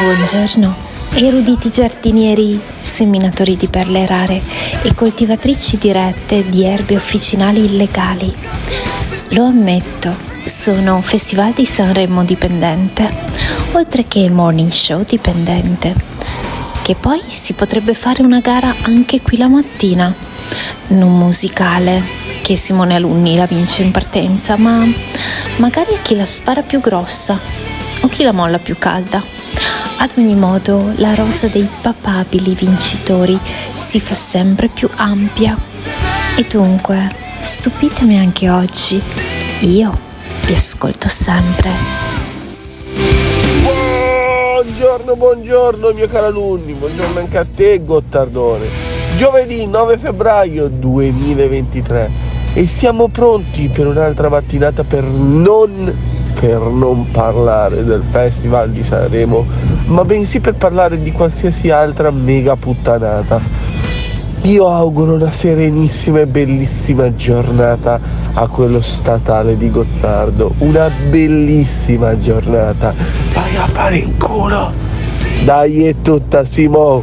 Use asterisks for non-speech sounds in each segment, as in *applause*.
Buongiorno. Eruditi giardinieri, seminatori di perle rare e coltivatrici dirette di erbe officinali illegali. Lo ammetto, sono festival di Sanremo dipendente, oltre che morning show dipendente. Che poi si potrebbe fare una gara anche qui la mattina, non musicale, che Simone Alunni la vince in partenza, ma magari chi la spara più grossa o chi la molla più calda. Ad ogni modo, la rosa dei papabili vincitori si fa sempre più ampia. E dunque, stupitemi anche oggi. Io vi ascolto sempre. Buongiorno, buongiorno mio caro alunni, buongiorno anche a te Gottardone. Giovedì 9 febbraio 2023 e siamo pronti per un'altra mattinata per non per non parlare del Festival di Sanremo, ma bensì per parlare di qualsiasi altra mega puttanata. Io auguro una serenissima e bellissima giornata a quello statale di Gottardo, una bellissima giornata. Vai a fare in culo! Dai è tutta Simo!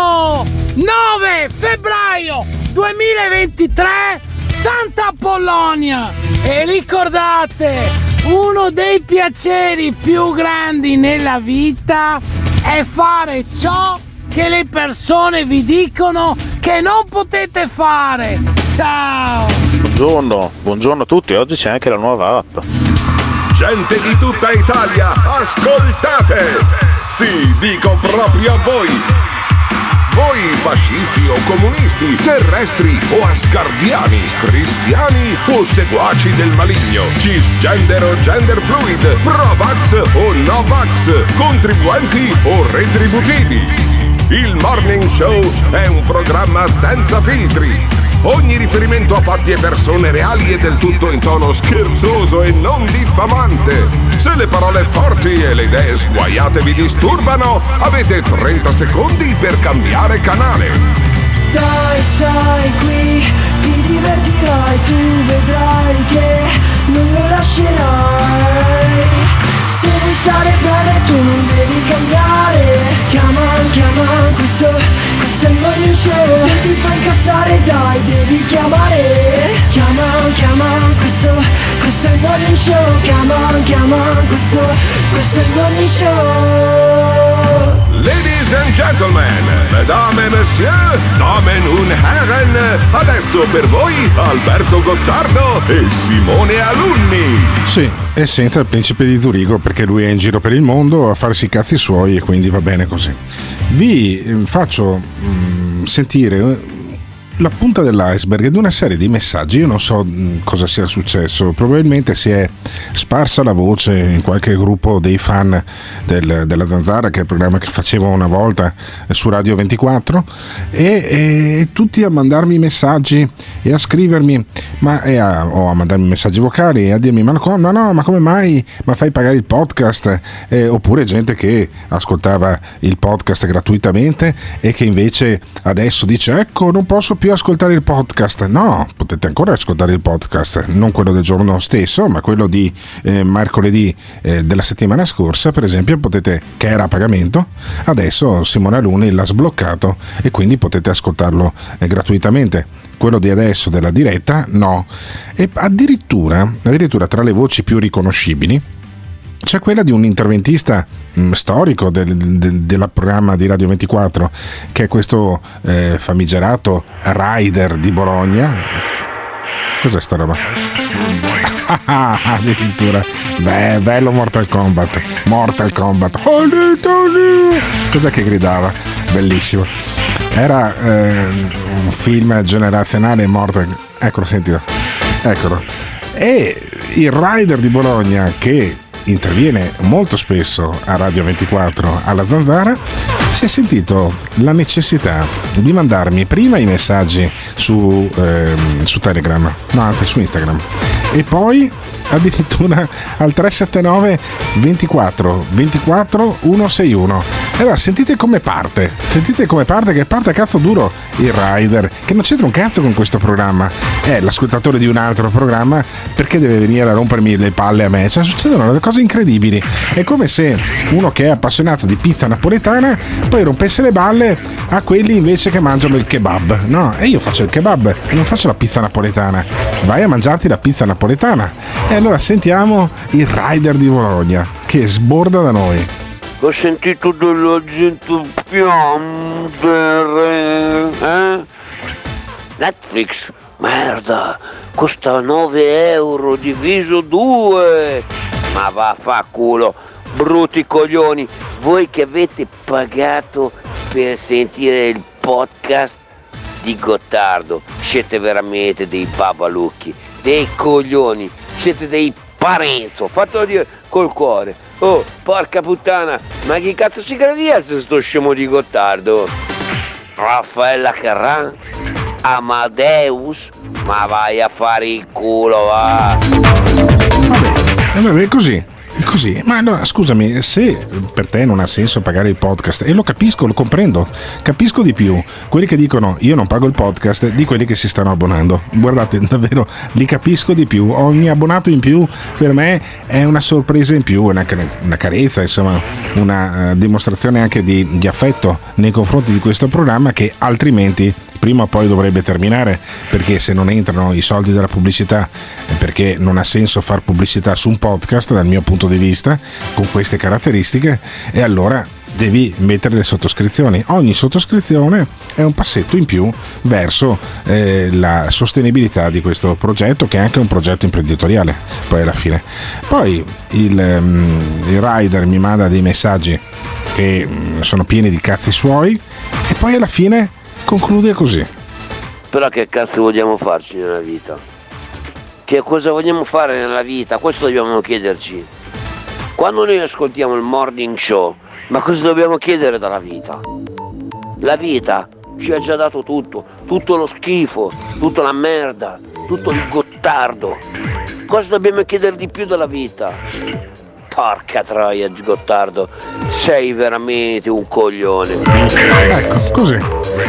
Buongiorno! 9 febbraio 2023 Santa Apollonia e ricordate uno dei piaceri più grandi nella vita è fare ciò che le persone vi dicono che non potete fare ciao Buongiorno, buongiorno a tutti, oggi c'è anche la nuova app. Gente di tutta Italia, ascoltate! Sì, dico proprio a voi! Voi fascisti o comunisti, terrestri o asgardiani, cristiani o seguaci del maligno, cisgender o gender fluid, pro-vax o no-vax, contribuenti o retributivi. Il Morning Show è un programma senza filtri. Ogni riferimento a fatti e persone reali è del tutto in tono scherzoso e non diffamante. Se le parole forti e le idee sguaiate vi disturbano, avete 30 secondi per cambiare canale. Dai, stai qui, ti divertirai, tu vedrai che non lo lascerai. Se vuoi stare bene tu non devi cambiare. Chiama, chiama, questo, il morning show. Se ti fa incazzare dai, devi chiamare. Chiama, chiama, questo, questo è il morning show. Chiama, chiama, questo, questo è il morning show. Ladies and gentlemen, mesdames et messieurs, damen und herren, adesso per voi Alberto Gottardo e Simone Alunni. Sì, e senza il principe di Zurigo perché lui è in giro per il mondo a farsi i cazzi suoi e quindi va bene così. Vi eh, faccio mm, sentire eh, la punta dell'iceberg di una serie di messaggi. Io non so mm, cosa sia successo, probabilmente si è sparsa la voce in qualche gruppo dei fan del- della Zanzara, che è il programma che facevo una volta su Radio 24, e, e tutti a mandarmi messaggi e a scrivermi, ma, e a, o a mandarmi messaggi vocali e a dirmi: Ma no, no, no, ma come mai? Ma fai pagare il podcast? Eh, oppure gente che ascoltava il podcast gratuitamente e che invece adesso dice: Ecco, non posso più più ascoltare il podcast. No, potete ancora ascoltare il podcast, non quello del giorno stesso, ma quello di eh, mercoledì eh, della settimana scorsa, per esempio, potete, che era a pagamento, adesso Simone Aluni l'ha sbloccato e quindi potete ascoltarlo eh, gratuitamente quello di adesso della diretta no e addirittura, addirittura tra le voci più riconoscibili c'è quella di un interventista mm, storico del, del, del, programma di Radio 24 che è questo eh, famigerato Rider di Bologna. Cos'è sta roba? *laughs* addirittura. Beh, bello Mortal Kombat. Mortal Kombat. Cos'è che gridava? bellissimo. Era eh, un film generazionale Mortal. Eccolo sentilo. Eccolo. E il Rider di Bologna che interviene molto spesso a Radio 24 alla Zanzara, si è sentito la necessità di mandarmi prima i messaggi su, ehm, su Telegram, no anzi su Instagram, e poi addirittura al 379 24 24 161. Allora sentite come parte, sentite come parte, che parte a cazzo duro il rider, che non c'entra un cazzo con questo programma, è l'ascoltatore di un altro programma perché deve venire a rompermi le palle a me, cioè succedono delle cose incredibili, è come se uno che è appassionato di pizza napoletana poi rompesse le balle a quelli invece che mangiano il kebab, no? E io faccio il kebab, non faccio la pizza napoletana, vai a mangiarti la pizza napoletana. E allora sentiamo il rider di Bologna che sborda da noi. Ho sentito della gente piangere, eh? Netflix, merda, costa 9 euro diviso 2. Ma va fa culo, brutti coglioni, voi che avete pagato per sentire il podcast di Gottardo, siete veramente dei babalucchi, dei coglioni siete dei Parenzo, fatelo dire col cuore. Oh, porca puttana, ma chi cazzo si crede essere sto scemo di Gottardo? Raffaella Carran? Amadeus? Ma vai a fare il culo, va! Vabbè, vabbè, così così. Ma allora, scusami, se per te non ha senso pagare il podcast, e lo capisco, lo comprendo, capisco di più quelli che dicono io non pago il podcast di quelli che si stanno abbonando. Guardate, *laughs* davvero, li capisco di più. Ogni abbonato in più per me è una sorpresa in più, una, una carezza, insomma, una uh, dimostrazione anche di, di affetto nei confronti di questo programma che altrimenti prima o poi dovrebbe terminare perché se non entrano i soldi della pubblicità perché non ha senso fare pubblicità su un podcast dal mio punto di vista con queste caratteristiche e allora devi mettere le sottoscrizioni. Ogni sottoscrizione è un passetto in più verso eh, la sostenibilità di questo progetto, che è anche un progetto imprenditoriale, poi alla fine. Poi il, um, il rider mi manda dei messaggi che um, sono pieni di cazzi suoi e poi alla fine conclude così. Però che cazzo vogliamo farci nella vita? Che cosa vogliamo fare nella vita? Questo dobbiamo chiederci. Quando noi ascoltiamo il morning show, ma cosa dobbiamo chiedere dalla vita? La vita ci ha già dato tutto, tutto lo schifo, tutta la merda, tutto il gottardo. Cosa dobbiamo chiedere di più dalla vita? Porca troia, Gottardo, sei veramente un coglione. Ecco, così,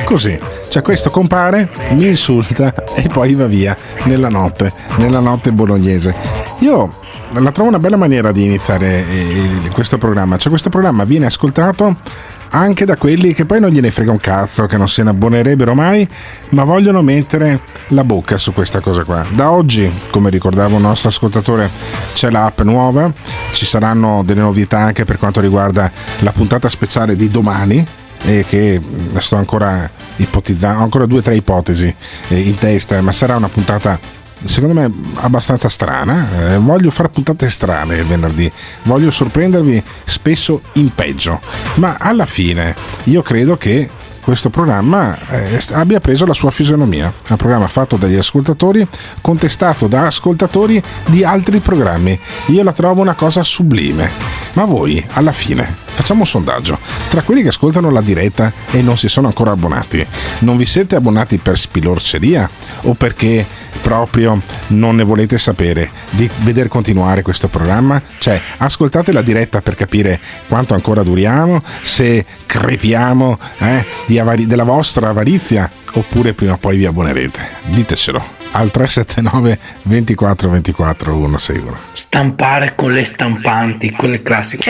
così. Cioè questo compare, mi insulta *laughs* e poi va via nella notte, nella notte bolognese. Io la trovo una bella maniera di iniziare eh, questo programma. Cioè questo programma viene ascoltato anche da quelli che poi non gliene frega un cazzo, che non se ne abbonerebbero mai, ma vogliono mettere la bocca su questa cosa qua. Da oggi, come ricordava un nostro ascoltatore, c'è l'app nuova, ci saranno delle novità anche per quanto riguarda la puntata speciale di domani, e che sto ancora ipotizzando, ho ancora due o tre ipotesi eh, in testa, ma sarà una puntata secondo me abbastanza strana. Eh, voglio fare puntate strane il venerdì, voglio sorprendervi spesso in peggio, ma alla fine io credo che questo programma eh, abbia preso la sua fisionomia. Un programma fatto dagli ascoltatori, contestato da ascoltatori di altri programmi. Io la trovo una cosa sublime. Ma voi, alla fine, facciamo un sondaggio. Tra quelli che ascoltano la diretta e non si sono ancora abbonati, non vi siete abbonati per spilorceria o perché proprio non ne volete sapere di veder continuare questo programma? Cioè, ascoltate la diretta per capire quanto ancora duriamo, se crepiamo eh, di avari- della vostra avarizia oppure prima o poi vi abbonerete. Ditecelo al 379 24 24 161. Stampare con le stampanti, quelle classiche.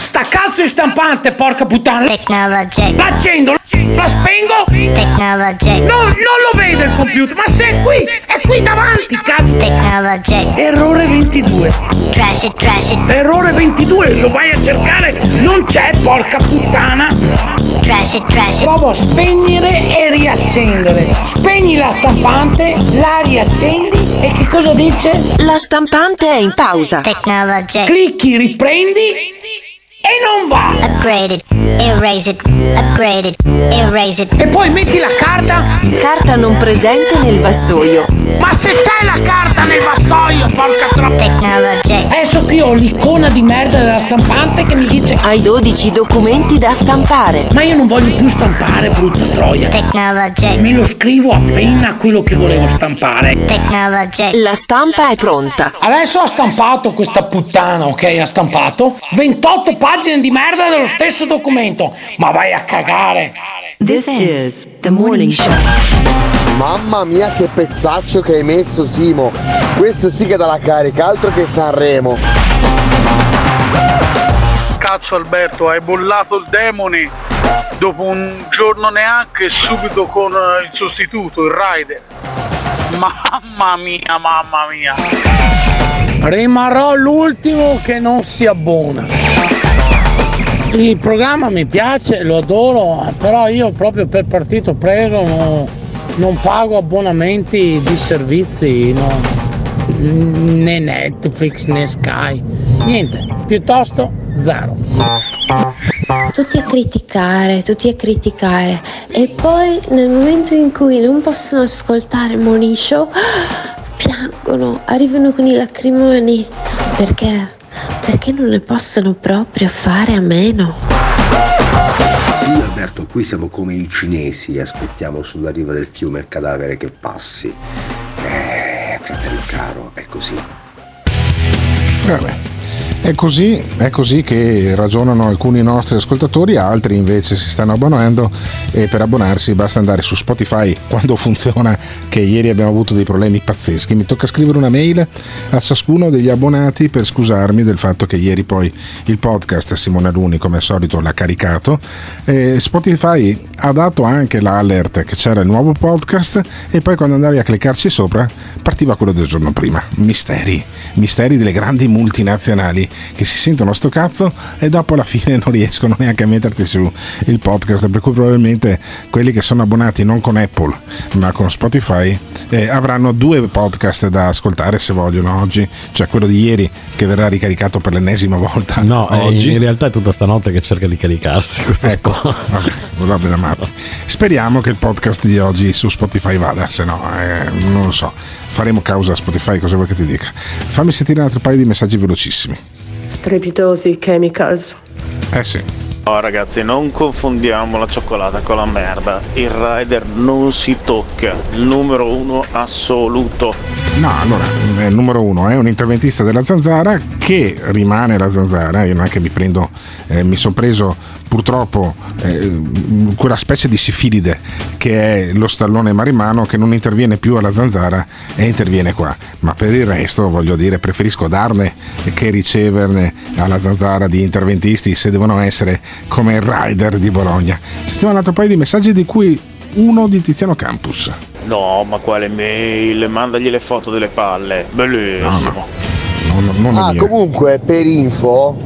Sta cazzo di stampante, porca puttana! Tecnologia. L'accendo, la spengo! Tecnologia. No, non lo vedo il computer, ma se è qui, è qui davanti, cazzo! Tecnologia. Errore 22. Crash it, crash it. Errore 22, lo vai a cercare, non c'è, porca puttana! Crash it, crash it. Provo a spegnere e riaccendere. Spegni la stampante, la riaccendi e che cosa dice? La stampante è in pausa. Tecnologia. Clicchi, riprendi e non va! Upgrade it. Erase it. Upgrade it. Erase it. E poi metti la carta? Carta non presente nel vassoio. Ma se c'è la carta nel vassoio, porca troppa! Tecnologia. Adesso qui ho l'icona di merda della stampante che mi dice Hai 12 documenti da stampare. Ma io non voglio più stampare, brutta troia. Tecnologia. Me lo scrivo appena quello che volevo stampare. Tecnologia. La stampa è pronta. Adesso ha stampato questa puttana, ok? Ha stampato 28 pagine di merda dello stesso documento. Ma vai a cagare! This is the morning show. Mamma mia che pezzaccio che hai messo Simo Questo sì che dà la carica, altro che Sanremo Cazzo Alberto, hai bollato il demone dopo un giorno neanche subito con eh, il sostituto, il rider. Mamma mia, mamma mia. Rimarrò l'ultimo che non si abbona. Il programma mi piace, lo adoro, però io proprio per partito preso no- non pago abbonamenti di servizi, no. né Netflix né Sky, niente, piuttosto zero. Tutti a criticare, tutti a criticare e poi nel momento in cui non possono ascoltare Show *gasps* piangono, arrivano con i lacrimoni perché? Perché non ne possono proprio fare a meno. Sì Alberto, qui siamo come i cinesi, aspettiamo sulla riva del fiume il cadavere che passi. Eh, fratello caro, è così. Vabbè. È così, è così che ragionano alcuni nostri ascoltatori, altri invece si stanno abbonando e per abbonarsi basta andare su Spotify *laughs* quando funziona, che ieri abbiamo avuto dei problemi pazzeschi. Mi tocca scrivere una mail a ciascuno degli abbonati per scusarmi del fatto che ieri poi il podcast Simone Luni come al solito l'ha caricato. E Spotify ha dato anche l'alert che c'era il nuovo podcast e poi quando andavi a cliccarci sopra partiva quello del giorno prima. Misteri, misteri delle grandi multinazionali che si sentono sto cazzo e dopo alla fine non riescono neanche a metterti su il podcast per cui probabilmente quelli che sono abbonati non con Apple ma con Spotify eh, avranno due podcast da ascoltare se vogliono oggi cioè quello di ieri che verrà ricaricato per l'ennesima volta No, eh, oggi in realtà è tutta stanotte che cerca di caricarsi. *laughs* Ecco, vabbè, matti. Speriamo che il podcast di oggi su Spotify vada, se no, eh, non lo so. Faremo causa a Spotify, cosa vuoi che ti dica? Fammi sentire un altro paio di messaggi velocissimi. Strepitosi chemicals. Eh sì. Oh, ragazzi, non confondiamo la cioccolata con la merda. Il rider non si tocca. Numero uno assoluto. No, allora, eh, il numero uno è un interventista della Zanzara che rimane la Zanzara. Io non è che mi prendo, eh, mi sono preso purtroppo eh, quella specie di sifilide che è lo stallone marimano che non interviene più alla Zanzara e interviene qua. Ma per il resto, voglio dire, preferisco darne che riceverne alla Zanzara di interventisti se devono essere come il rider di Bologna. Sentiamo un altro paio di messaggi di cui uno di Tiziano Campus. No, ma quale mail? Mandagli le foto delle palle. Bellissimo. Non, non Ah, comunque, per info,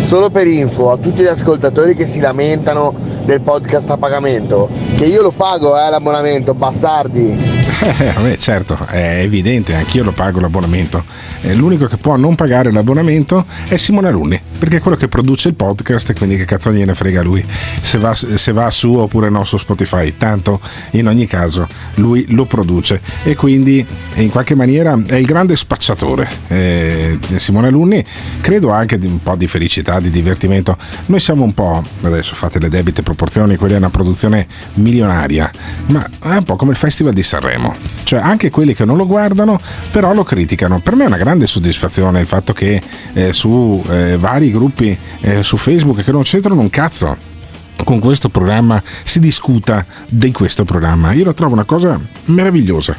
solo per info a tutti gli ascoltatori che si lamentano del podcast a pagamento, che io lo pago, eh, l'abbonamento, bastardi. Eh, certo, è evidente, anch'io lo pago l'abbonamento. Eh, l'unico che può non pagare l'abbonamento è Simone Alunni, perché è quello che produce il podcast, quindi che cazzo gliene frega lui se va, se va su oppure no su Spotify. Tanto in ogni caso lui lo produce e quindi in qualche maniera è il grande spacciatore. Eh, Simone Alunni, credo anche di un po' di felicità, di divertimento. Noi siamo un po', adesso fate le debite proporzioni, quella è una produzione milionaria, ma è un po' come il Festival di Sanremo. Cioè anche quelli che non lo guardano, però lo criticano. Per me è una grande soddisfazione il fatto che eh, su eh, vari gruppi eh, su Facebook che non c'entrano un cazzo con questo programma si discuta di questo programma. Io lo trovo una cosa meravigliosa.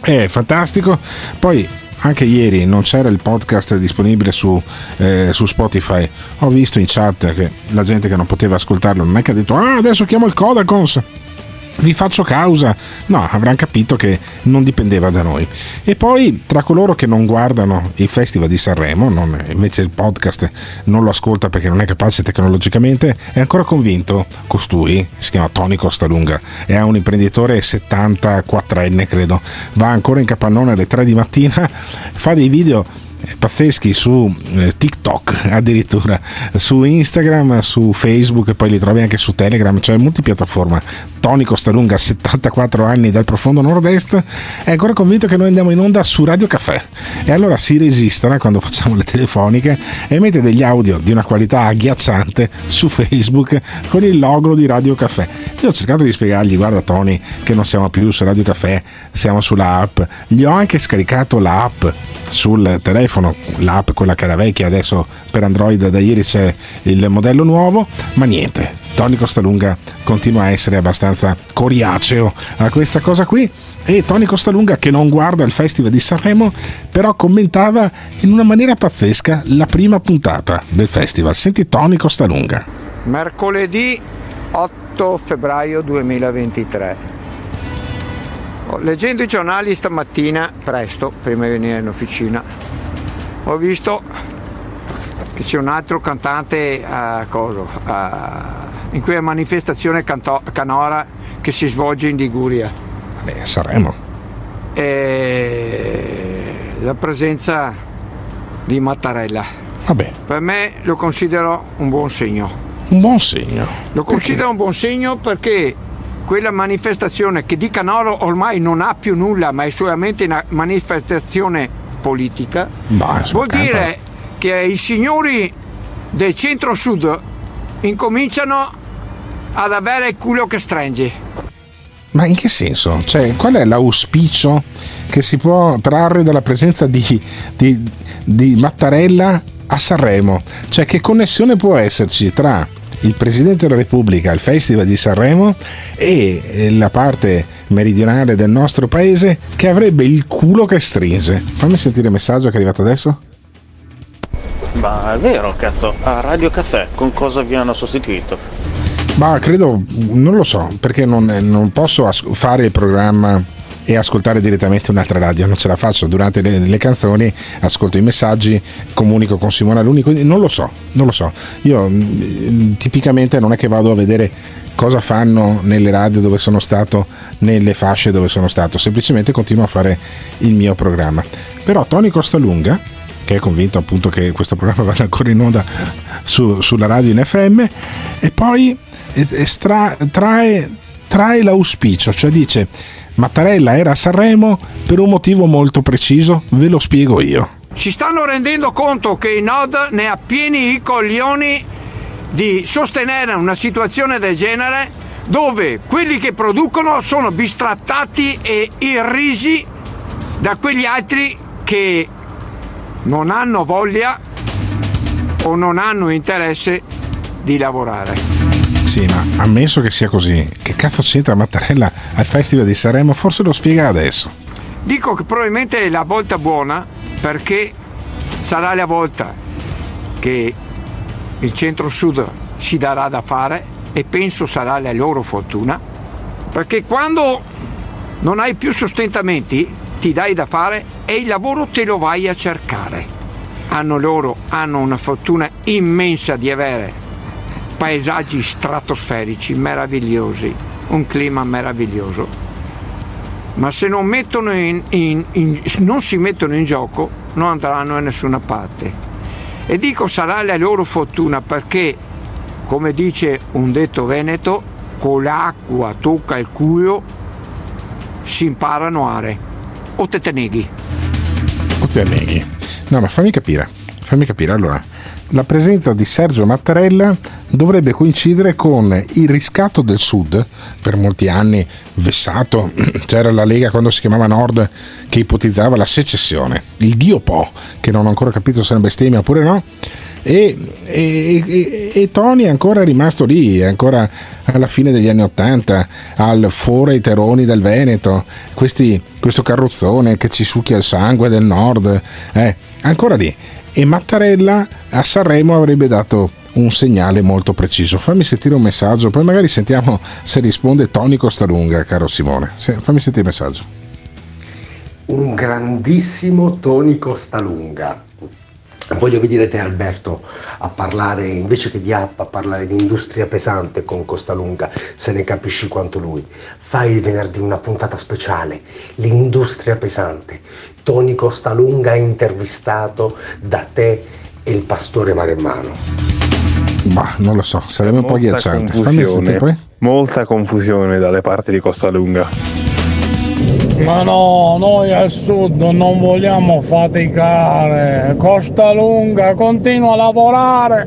È fantastico. Poi anche ieri non c'era il podcast disponibile su, eh, su, Spotify. Ho visto in chat che la gente che non poteva ascoltarlo non è che ha detto ah adesso chiamo il Codacons vi faccio causa. No, avranno capito che non dipendeva da noi. E poi tra coloro che non guardano il Festival di Sanremo, non, invece il podcast non lo ascolta perché non è capace tecnologicamente, è ancora convinto costui, si chiama Tony Costalunga, è un imprenditore 74enne credo, va ancora in capannone alle 3 di mattina, fa dei video pazzeschi su eh, TikTok addirittura su Instagram su Facebook e poi li trovi anche su Telegram cioè multipiattaforma Tony Costalunga 74 anni dal profondo nord-est è ancora convinto che noi andiamo in onda su Radio Caffè e allora si resistano quando facciamo le telefoniche e mette degli audio di una qualità agghiacciante su Facebook con il logo di Radio Caffè io ho cercato di spiegargli guarda Tony che non siamo più su Radio Caffè siamo sulla app. Gli ho anche scaricato l'app sul telefono, l'app quella che era vecchia, adesso per Android da ieri c'è il modello nuovo, ma niente, Tony Costalunga continua a essere abbastanza coriaceo a questa cosa qui e Tony Costalunga che non guarda il Festival di Sanremo però commentava in una maniera pazzesca la prima puntata del festival. Senti Tony Costalunga. Mercoledì 8 febbraio 2023 leggendo i giornali stamattina, presto, prima di venire in officina, ho visto che c'è un altro cantante a coso, a, in quella manifestazione canto, canora che si svolge in Liguria. Beh, Sanremo. La presenza di Mattarella. Vabbè. Per me lo considero un buon segno. Un buon segno. Lo considero un buon segno perché quella manifestazione che di Canoro ormai non ha più nulla, ma è solamente una manifestazione politica, bah, vuol dire che i signori del centro-sud incominciano ad avere il culo che stringe. Ma in che senso? Cioè, qual è l'auspicio che si può trarre dalla presenza di, di, di Mattarella a Sanremo? Cioè, che connessione può esserci tra il Presidente della Repubblica al Festival di Sanremo e la parte meridionale del nostro paese che avrebbe il culo che stringe. Fammi sentire il messaggio che è arrivato adesso. Ma è vero, cazzo, a Radio Caffè con cosa vi hanno sostituito? Ma credo, non lo so, perché non, non posso as- fare il programma e ascoltare direttamente un'altra radio, non ce la faccio durante le, le canzoni, ascolto i messaggi, comunico con Simona Luni, quindi non lo so, non lo so. Io mm, tipicamente non è che vado a vedere cosa fanno nelle radio dove sono stato, nelle fasce dove sono stato, semplicemente continuo a fare il mio programma. Però Tony Costalunga, che è convinto appunto che questo programma *laughs* vada ancora in onda su, sulla radio in FM, e poi estra, trae, trae l'auspicio, cioè dice Mattarella era a Sanremo per un motivo molto preciso, ve lo spiego io. Si stanno rendendo conto che il Nord ne ha pieni i coglioni di sostenere una situazione del genere dove quelli che producono sono bistrattati e irrisi da quegli altri che non hanno voglia o non hanno interesse di lavorare. Sì, ma ammesso che sia così, che cazzo c'entra Mattarella al Festival di Sanremo? Forse lo spiega adesso. Dico che probabilmente è la volta buona perché sarà la volta che il centro-sud si darà da fare e penso sarà la loro fortuna perché quando non hai più sostentamenti ti dai da fare e il lavoro te lo vai a cercare. Hanno loro hanno una fortuna immensa di avere paesaggi stratosferici meravigliosi, un clima meraviglioso. Ma se non, in, in, in, non si mettono in gioco non andranno da nessuna parte. E dico sarà la loro fortuna perché, come dice un detto veneto, con l'acqua tocca il culo si imparano a nuotare. O te te neghi. O te neghi. No, ma fammi capire. Fammi capire, allora, la presenza di Sergio Mattarella dovrebbe coincidere con il riscatto del Sud, per molti anni vessato, *clears throat* c'era la Lega quando si chiamava Nord che ipotizzava la secessione, il Dio Po, che non ho ancora capito se è una bestemmia oppure no, e, e, e, Tony è ancora rimasto lì, ancora alla fine degli anni Ottanta, al Fore i Teroni del Veneto, questi- questo carrozzone che ci succhia il sangue del nord, eh, ancora lì. E Mattarella a Sanremo avrebbe dato un segnale molto preciso. Fammi sentire un messaggio, poi magari sentiamo se risponde Tony Costalunga, caro Simone. Fammi sentire il messaggio. un grandissimo Tony Costalunga. Voglio vedere te Alberto a parlare, invece che di app, a parlare di industria pesante con Costalunga, se ne capisci quanto lui. Fai il venerdì una puntata speciale, l'industria pesante. Tony Costalunga intervistato da te e il pastore Maremmano. Bah, non lo so, sarebbe un po' agghiacciante. Sentire confusione, molta confusione dalle parti di Costalunga. Ma no, noi al sud non vogliamo faticare. Costa Lunga continua a lavorare,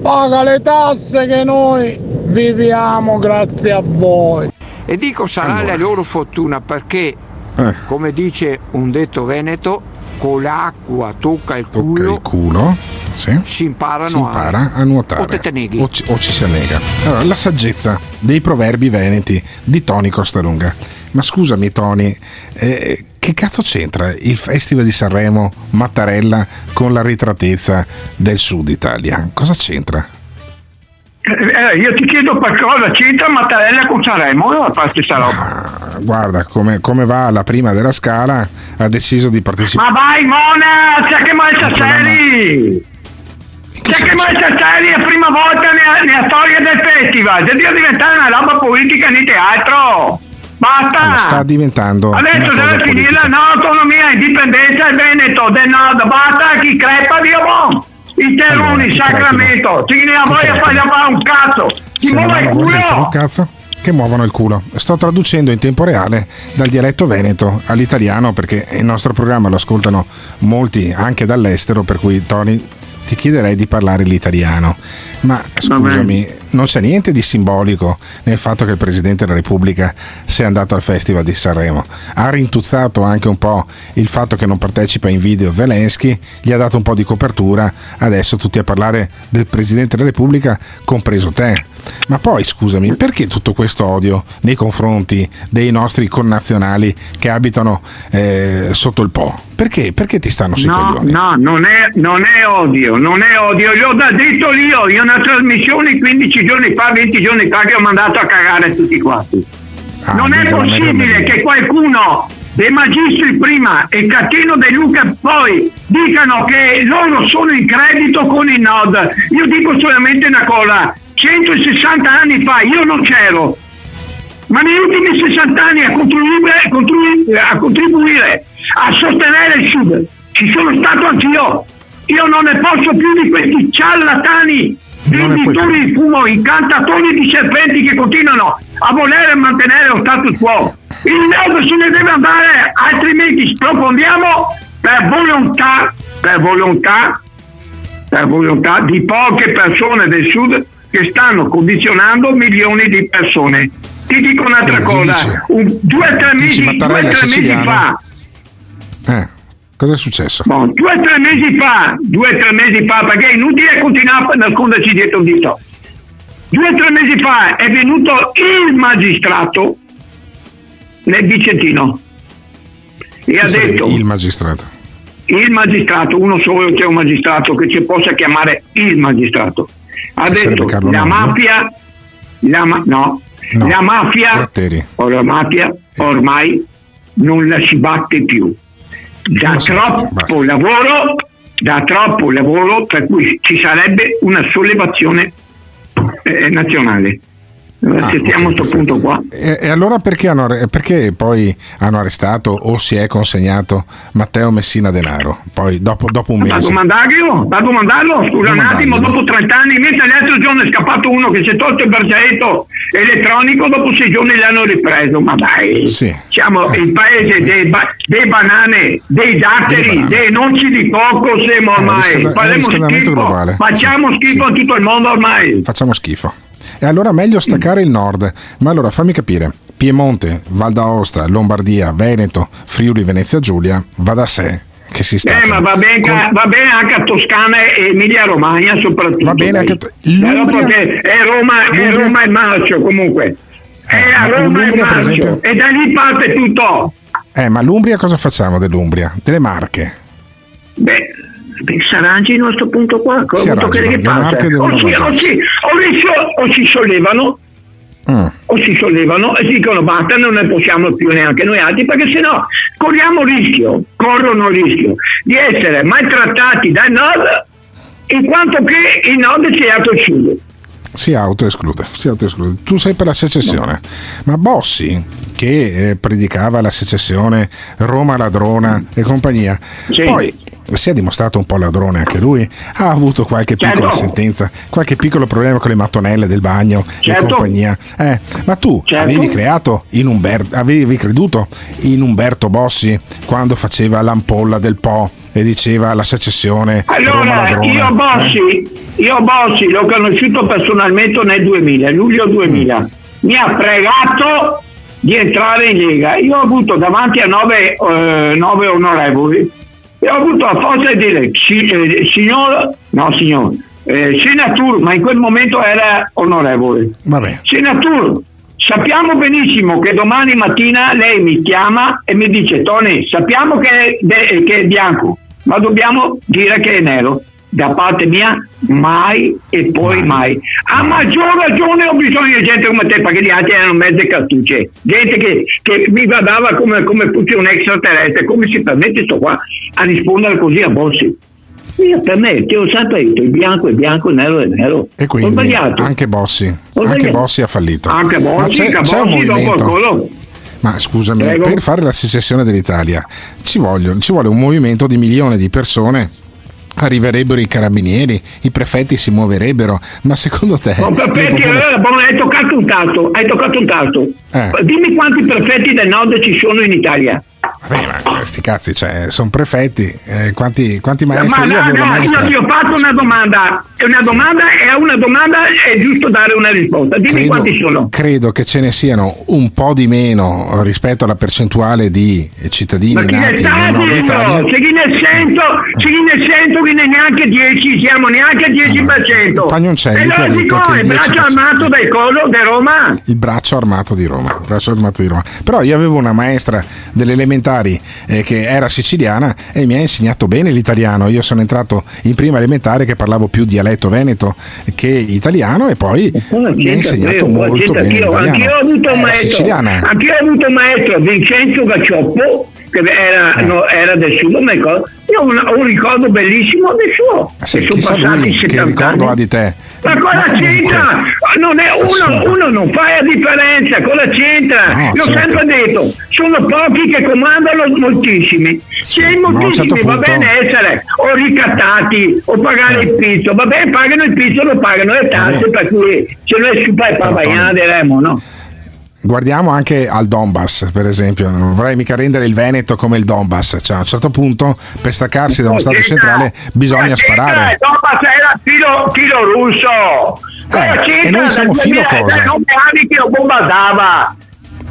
paga le tasse che noi viviamo grazie a voi. E dico sarà la loro fortuna perché, Eh. come dice un detto veneto, con l'acqua tocca il Tocca culo, il culo, sì. si imparano si impara a... a nuotare o te te neghi. o ci, o ci si annega. Allora, la saggezza dei proverbi veneti di Tony Costalunga. Ma scusami Tony, eh, che cazzo c'entra il Festival di Sanremo Mattarella con la ritratezza del Sud Italia? Cosa c'entra? Eh, io ti chiedo qualcosa, c'entra Mattarella con Sanremo a parte sta roba? Guarda come, come va la prima della scala, ha deciso di partecipare. Ma vai Mona, c'è che mai C'è che seri è la prima volta nella, nella storia del festival, se deve diventare una roba politica niente altro. Basta! Allora, sta diventando Adesso deve finire politica. la no autonomia, indipendenza e Veneto del nord, basta chi crepa Dio buon! I terroni, Allora, Sacramento, chi ne ha voglia fare un cazzo, chi muove il di culo! cazzo, che muovono il culo. Sto traducendo in tempo reale dal dialetto veneto all'italiano perché il nostro programma lo ascoltano molti anche dall'estero, per cui Tony ti chiederei di parlare l'italiano. Ma scusami, non c'è niente di simbolico nel fatto che il Presidente della Repubblica sia andato al Festival di Sanremo. Ha rintuzzato anche un po' il fatto che non partecipa in video Zelensky, gli ha dato un po' di copertura, adesso tutti a parlare del Presidente della Repubblica, compreso te. Ma poi scusami, perché tutto questo odio nei confronti dei nostri connazionali che abitano eh, sotto il Po? Perché? Perché ti stanno sui No, coglioni? no, non è, non è odio, non è odio, l'ho da detto io, io una trasmissione 15 giorni fa, 20 giorni fa che ho mandato a cagare tutti quanti. Ah, non è possibile che qualcuno dei magistri prima e Catino De Luca poi dicano che loro sono in credito con il Nord. Io dico solamente una cosa, 160 anni fa io non c'ero, ma negli ultimi 60 anni a contribuire, contribuire- a contribuire a sostenere il Sud ci sono stato anch'io. Io non ne posso più di questi ciarlatani, venditori di fumo, incantatori di serpenti che continuano a voler mantenere lo status quo. Il Nord se ne deve andare, altrimenti sprofondiamo per volontà, per volontà per volontà di poche persone del sud che stanno condizionando milioni di persone. Ti dico un'altra Chi cosa, un- due o tre mesi, due, tre mesi fa, Eh, cosa è successo? Boh, due o tre mesi fa, due o tre mesi fa, perché è inutile continuare a nasconderci dietro un dito. Due o tre mesi fa è venuto il magistrato nel Vicentino e Chi ha detto il magistrato. il magistrato, uno solo c'è un magistrato che ci possa chiamare il magistrato. Ha Che detto la Nordio? mafia, la, ma- no, No, la mafia, Gratteri. o la mafia ormai non la si batte più. Da troppo basta. lavoro, da troppo lavoro per cui ci sarebbe una sollevazione eh, nazionale. Allora, Ah, ok, questo punto qua. E, e allora perché, hanno, perché poi hanno arrestato o si è consegnato Matteo Messina Denaro? Poi dopo, dopo un mese. domandarglielo, da domandarlo, scusa un attimo, dopo 30 anni, mentre l'altro giorno è scappato uno che si è tolto il braccialetto elettronico dopo sei giorni l'hanno ripreso, ma dai, Sì. siamo il paese dei, ba- dei banane, dei datteri, dei noci di cocco siamo ormai, riscalda- è faremo riscaldamento schifo, globale. facciamo schifo a tutto il mondo ormai. Facciamo schifo. E allora meglio staccare il nord. Ma allora fammi capire. Piemonte, Val d'Aosta, Lombardia, Veneto, Friuli, Venezia Giulia, va da sé che si sta. Eh, ma va bene, ca- va bene anche a Toscana e Emilia Romagna soprattutto. Va bene anche a dai. To- l'Umbria? Però perché è Roma, è L'Umbria? Roma il marcio comunque. È a ma Roma per marcio esempio? e da lì parte tutto. Eh, ma l'Umbria cosa facciamo dell'Umbria? Delle Marche. Beh, arrangino a questo punto qua. Cosa arrangino, che passa? O si, o, si, o, sollevano Mm. o si sollevano e dicono basta non ne possiamo più neanche noi altri perché sennò corriamo rischio corrono rischio di essere maltrattati dal nord in quanto che il nord si autoesclude Si autoesclude, si autoesclude. Tu sei per la secessione, ma Bossi, che eh, predicava la secessione, Roma ladrona e compagnia, poi si è dimostrato un po' ladrone anche lui, ha avuto qualche piccola Certo. sentenza, qualche piccolo problema con le mattonelle del bagno Certo. e compagnia. Eh, ma tu Certo. avevi creato in Umberto, avevi creduto in Umberto Bossi quando faceva l'ampolla del Po e diceva la secessione allora io eh? Bossi io Bossi l'ho conosciuto personalmente nel 2000 luglio 2000 Mm. mi ha pregato di entrare in Lega io ho avuto davanti a nove, eh, nove onorevoli e ho avuto la forza di dire "Si- eh, signor no signor eh, senatur ma in quel momento era onorevole Vabbè. Senatur, sappiamo benissimo che domani mattina lei mi chiama e mi dice Tony, sappiamo che è, de- che è bianco, ma dobbiamo dire che è nero. Da parte mia mai e poi mai. A maggior ragione ho bisogno di gente come te perché gli altri erano mezze cartucce. Gente che, che mi guardava come, come un extraterrestre. Come si permette sto qua a rispondere così a Bossi? Io per me ti ho sempre detto il bianco è bianco, il nero è nero. E quindi anche Bossi, anche. Bossi ha fallito. Anche Ma Bossi, c'è, che c'è un movimento. Ma scusami, Prego. per fare la secessione dell'Italia ci, vogliono- ci vuole un movimento di milioni di persone. Arriverebbero i carabinieri, i prefetti si muoverebbero, ma secondo te Oh, perfetti, popolazioni- allora, boh, hai toccato un tasto, hai toccato un tasto. Eh. Dimmi quanti prefetti del nord ci sono in Italia. Vabbè, ma sti cazzi, cioè, sono prefetti, eh, quanti, quanti maestri? Ma Io no, no, io ti ho fatto una domanda, è una domanda e a una domanda è giusto dare una risposta. Dimmi quanti sono. credo che ce ne siano un po' di meno rispetto alla percentuale di cittadini Ma chi ne nati nel nord? Italia. Se chi nel senso, se chi nel senso che ne neanche 10 siamo, neanche al 10%. Pagnoncelli e ti ha allora detto che il braccio 10%. armato del collo di Roma. Il braccio armato di Roma, il braccio armato di Roma. Però io avevo una maestra delle elementari eh, che era siciliana e mi ha insegnato bene l'italiano. Io sono entrato in prima elementare che parlavo più dialetto veneto che italiano e poi mi ha insegnato molto bene anch'io, l'italiano. anch'io ho avuto un maestro, siciliana. anch'io ho avuto un maestro Vincenzo Gaccioppo che era, Eh. no, era del ma ricordo- io ho un, un ricordo bellissimo del suo. Eh sì, chissà lui che 70 ricordo anni. ha di te. Ma cosa comunque- c'entra? Non è uno, uno non fa la differenza, cosa c'entra? No, L'ho certo. sempre detto, sono pochi che comandano moltissimi. Se a un moltissimi certo va punto- bene essere o ricattati o pagare Eh. il pizzo, va bene, pagano il pizzo, lo pagano le tasse, per cui se il Però, pavaiana Tony- diremmo, no? Guardiamo anche al Donbass, per esempio. Non vorrei mica rendere il Veneto come il Donbass. Cioè, a un certo punto, per staccarsi da uno Stato C'entra- centrale, bisogna sparare. Dopo era filo, filo russo. Eh, e noi siamo filo 2000 cosa? nove anni che lo bombardava.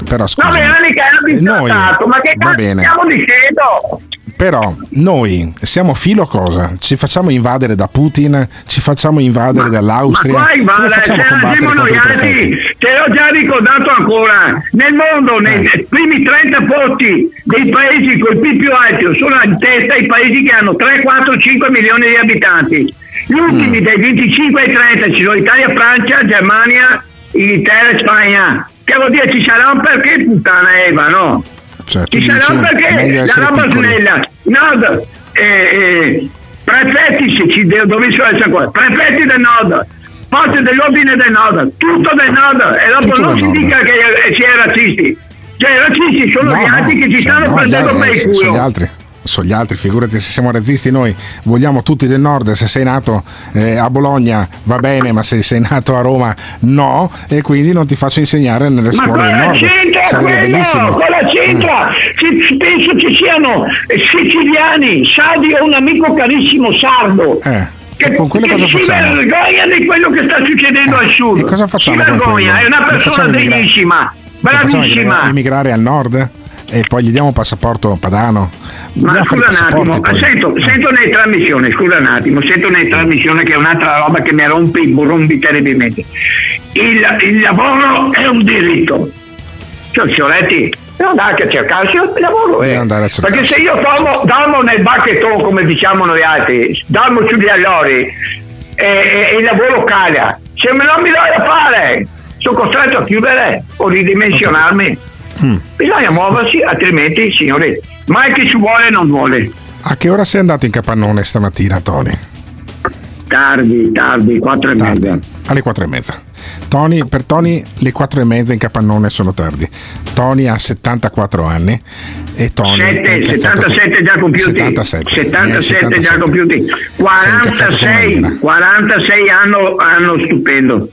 Però scusa. Nove anni che era Noi, bistrattato. Ma che va cazzo bene. stiamo dicendo? Però noi siamo filo cosa? Ci facciamo invadere da Putin, ci facciamo invadere dall'Austria. Ma qua Come facciamo a combattere contro i prefetti? te l'ho già ricordato ancora. Nel mondo, nei Eh. primi 30 posti dei paesi con i PIL più alti sono in testa i paesi che hanno 3, 4, 5 milioni di abitanti. Gli ultimi Mm. dai 25 ai 30 ci sono Italia, Francia, Germania, Inghilterra e Spagna. Che vuol dire ci sarà un perché puttana Eva, no? Cioè, Ci sarà un perché la roba snella. Nord, eh, eh, prefetti se ci dovessero essere qua, prefetti del nord, forze dell'ordine del nord, tutto del nord, e dopo Tutto non si nord. dica che eh, si è razzisti. Cioè i razzisti sono No, gli no, altri che ci cioè, stanno no, prendendo per il sono culo. gli altri. So gli altri, figurati se siamo razzisti noi, vogliamo tutti del nord, se sei nato eh, a Bologna va bene, ma se sei nato a Roma no, e quindi non ti faccio insegnare nelle Ma scuole del nord. Sarebbe quello? bellissimo. Cosa c'entra? Ci- ci- penso ci siano eh, siciliani, Sardi ho un amico carissimo sardo. Eh. Che, con quello che cosa si facciamo? vergogna di quello che sta succedendo al sud. E cosa facciamo Si vergogna, è una persona degnissima, bravissima. emigrare al nord e poi gli diamo un passaporto padano. Ma Andiamo scusa un attimo, poi. sento, sento nelle trasmissioni, scusa un attimo, sento nelle trasmissioni che è un'altra roba che mi rompe i burrombi terribilmente. Il, il lavoro è un diritto. Cioè, Fioretti, devo andare a cercarsi il lavoro. Eh. Perché se io dormo, dormo nel bacchetto, come diciamo noi altri, dormo sugli allori e, e- e il lavoro cala, se me non mi do da fare, sono costretto a chiudere o ridimensionarmi. Mm. Bisogna muoversi, altrimenti, signori, mai che ci vuole non vuole. A che ora sei andato in capannone stamattina, Tony? Tardi, tardi, quattro e mezza. Alle quattro e mezza. Tony, per Tony le quattro e mezza in capannone sono tardi. Tony ha 74 anni e Tony è Sette, incazzato 77 già compiuti. 77. 77 già 77. compiuti. incazzato come una 46, iena. 46 anno, anno stupendo.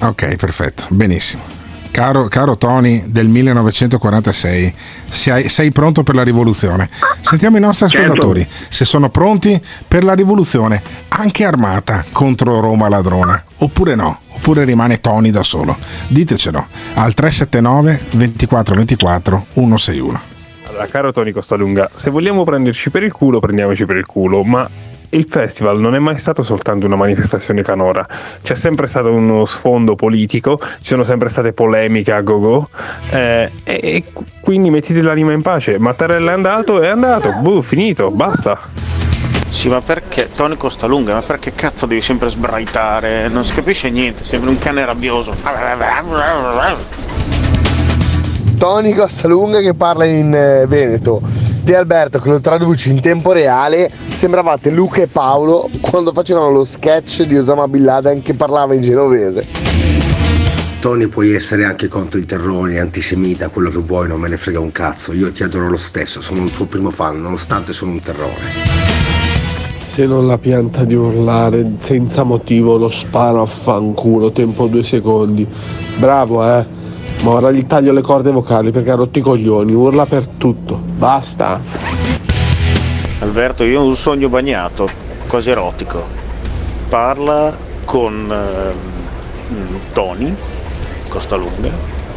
Ok, perfetto, benissimo. Caro, caro Tony del 1946, sei, sei pronto per la rivoluzione? Sentiamo i nostri Certo. ascoltatori se sono pronti per la rivoluzione, anche armata contro Roma ladrona, oppure no, oppure rimane Tony da solo. Ditecelo al 379 24 24 161. Allora, caro Tony Costalunga, se vogliamo prenderci per il culo, prendiamoci per il culo, ma il festival non è mai stato soltanto una manifestazione canora, c'è sempre stato uno sfondo politico, ci sono sempre state polemiche a go-go, eh, e, e quindi mettiti l'anima in pace. Mattarella è andato, è andato, boh, finito, basta. Sì, ma perché Tony Costalunga? Ma perché cazzo devi sempre sbraitare? Non si capisce niente, sembra un cane rabbioso. Tony Costalunga che parla in eh, Veneto. Di Alberto che lo traduce in tempo reale, sembravate Luca e Paolo quando facevano lo sketch di Osama Bin Laden che parlava in genovese. Tony puoi essere anche contro i terroni, antisemita, quello che vuoi, non me ne frega un cazzo. Io ti adoro lo stesso, sono il tuo primo fan, nonostante sono un terrore. Se non la pianta di urlare senza motivo lo sparo a fanculo, tempo due secondi. Bravo eh. Ma ora gli taglio le corde vocali perché ha rotto i coglioni, urla per tutto. Basta. Alberto, io ho un sogno bagnato, quasi erotico. Parla con ehm, Tony Costalunga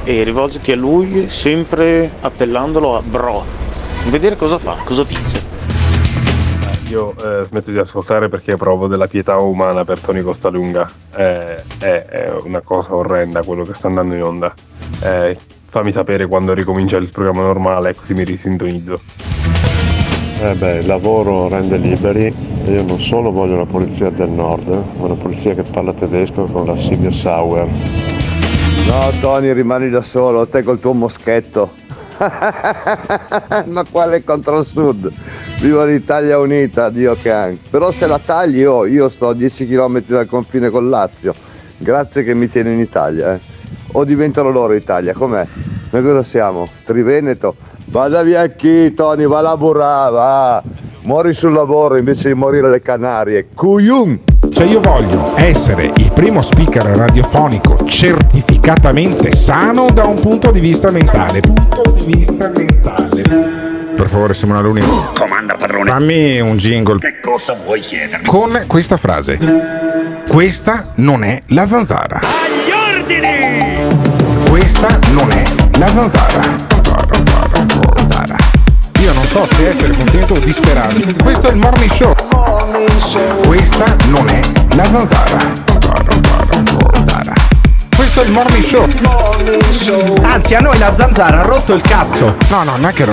e rivolgiti a lui sempre appellandolo a bro. Vedere cosa fa, cosa dice. Io eh, smetto di ascoltare perché provo della pietà umana per Tony Costalunga. Eh, è, è una cosa orrenda quello che sta andando in onda. Eh, fammi sapere quando ricomincia il programma normale, così mi risintonizzo. Eh beh, il lavoro rende liberi e io non solo voglio una polizia del nord, ma una polizia che parla tedesco con la Silvia Sauer. No, Tony, rimani da solo, te col tuo moschetto. *laughs* Ma quale contro il sud? Viva l'Italia unita, Dio can. Però se la tagli, oh, io sto a 10 km dal confine con Lazio. Grazie che mi tieni in Italia, eh. O diventano loro Italia, com'è? Noi cosa siamo? Triveneto? Vada via chi, Tony, va a lavorare, va. Muori sul lavoro invece di morire alle Canarie. Cuyum! Cioè io voglio essere il primo speaker radiofonico certificatamente sano da un punto di vista mentale. Punto di vista mentale. Per favore, Simona Luni. Comanda padrone. Dammi un jingle Che cosa vuoi chiedermi? con questa frase. Questa non è la zanzara. Agli ordini! Questa non è la zanzara. Zanzara, zanzara, zanzara. Io non so se essere contento o disperato. Questo è il morning show. Questa non è la zanzara. Questo è il morning show. Anzi, a noi la zanzara ha rotto il cazzo. No, no, non è che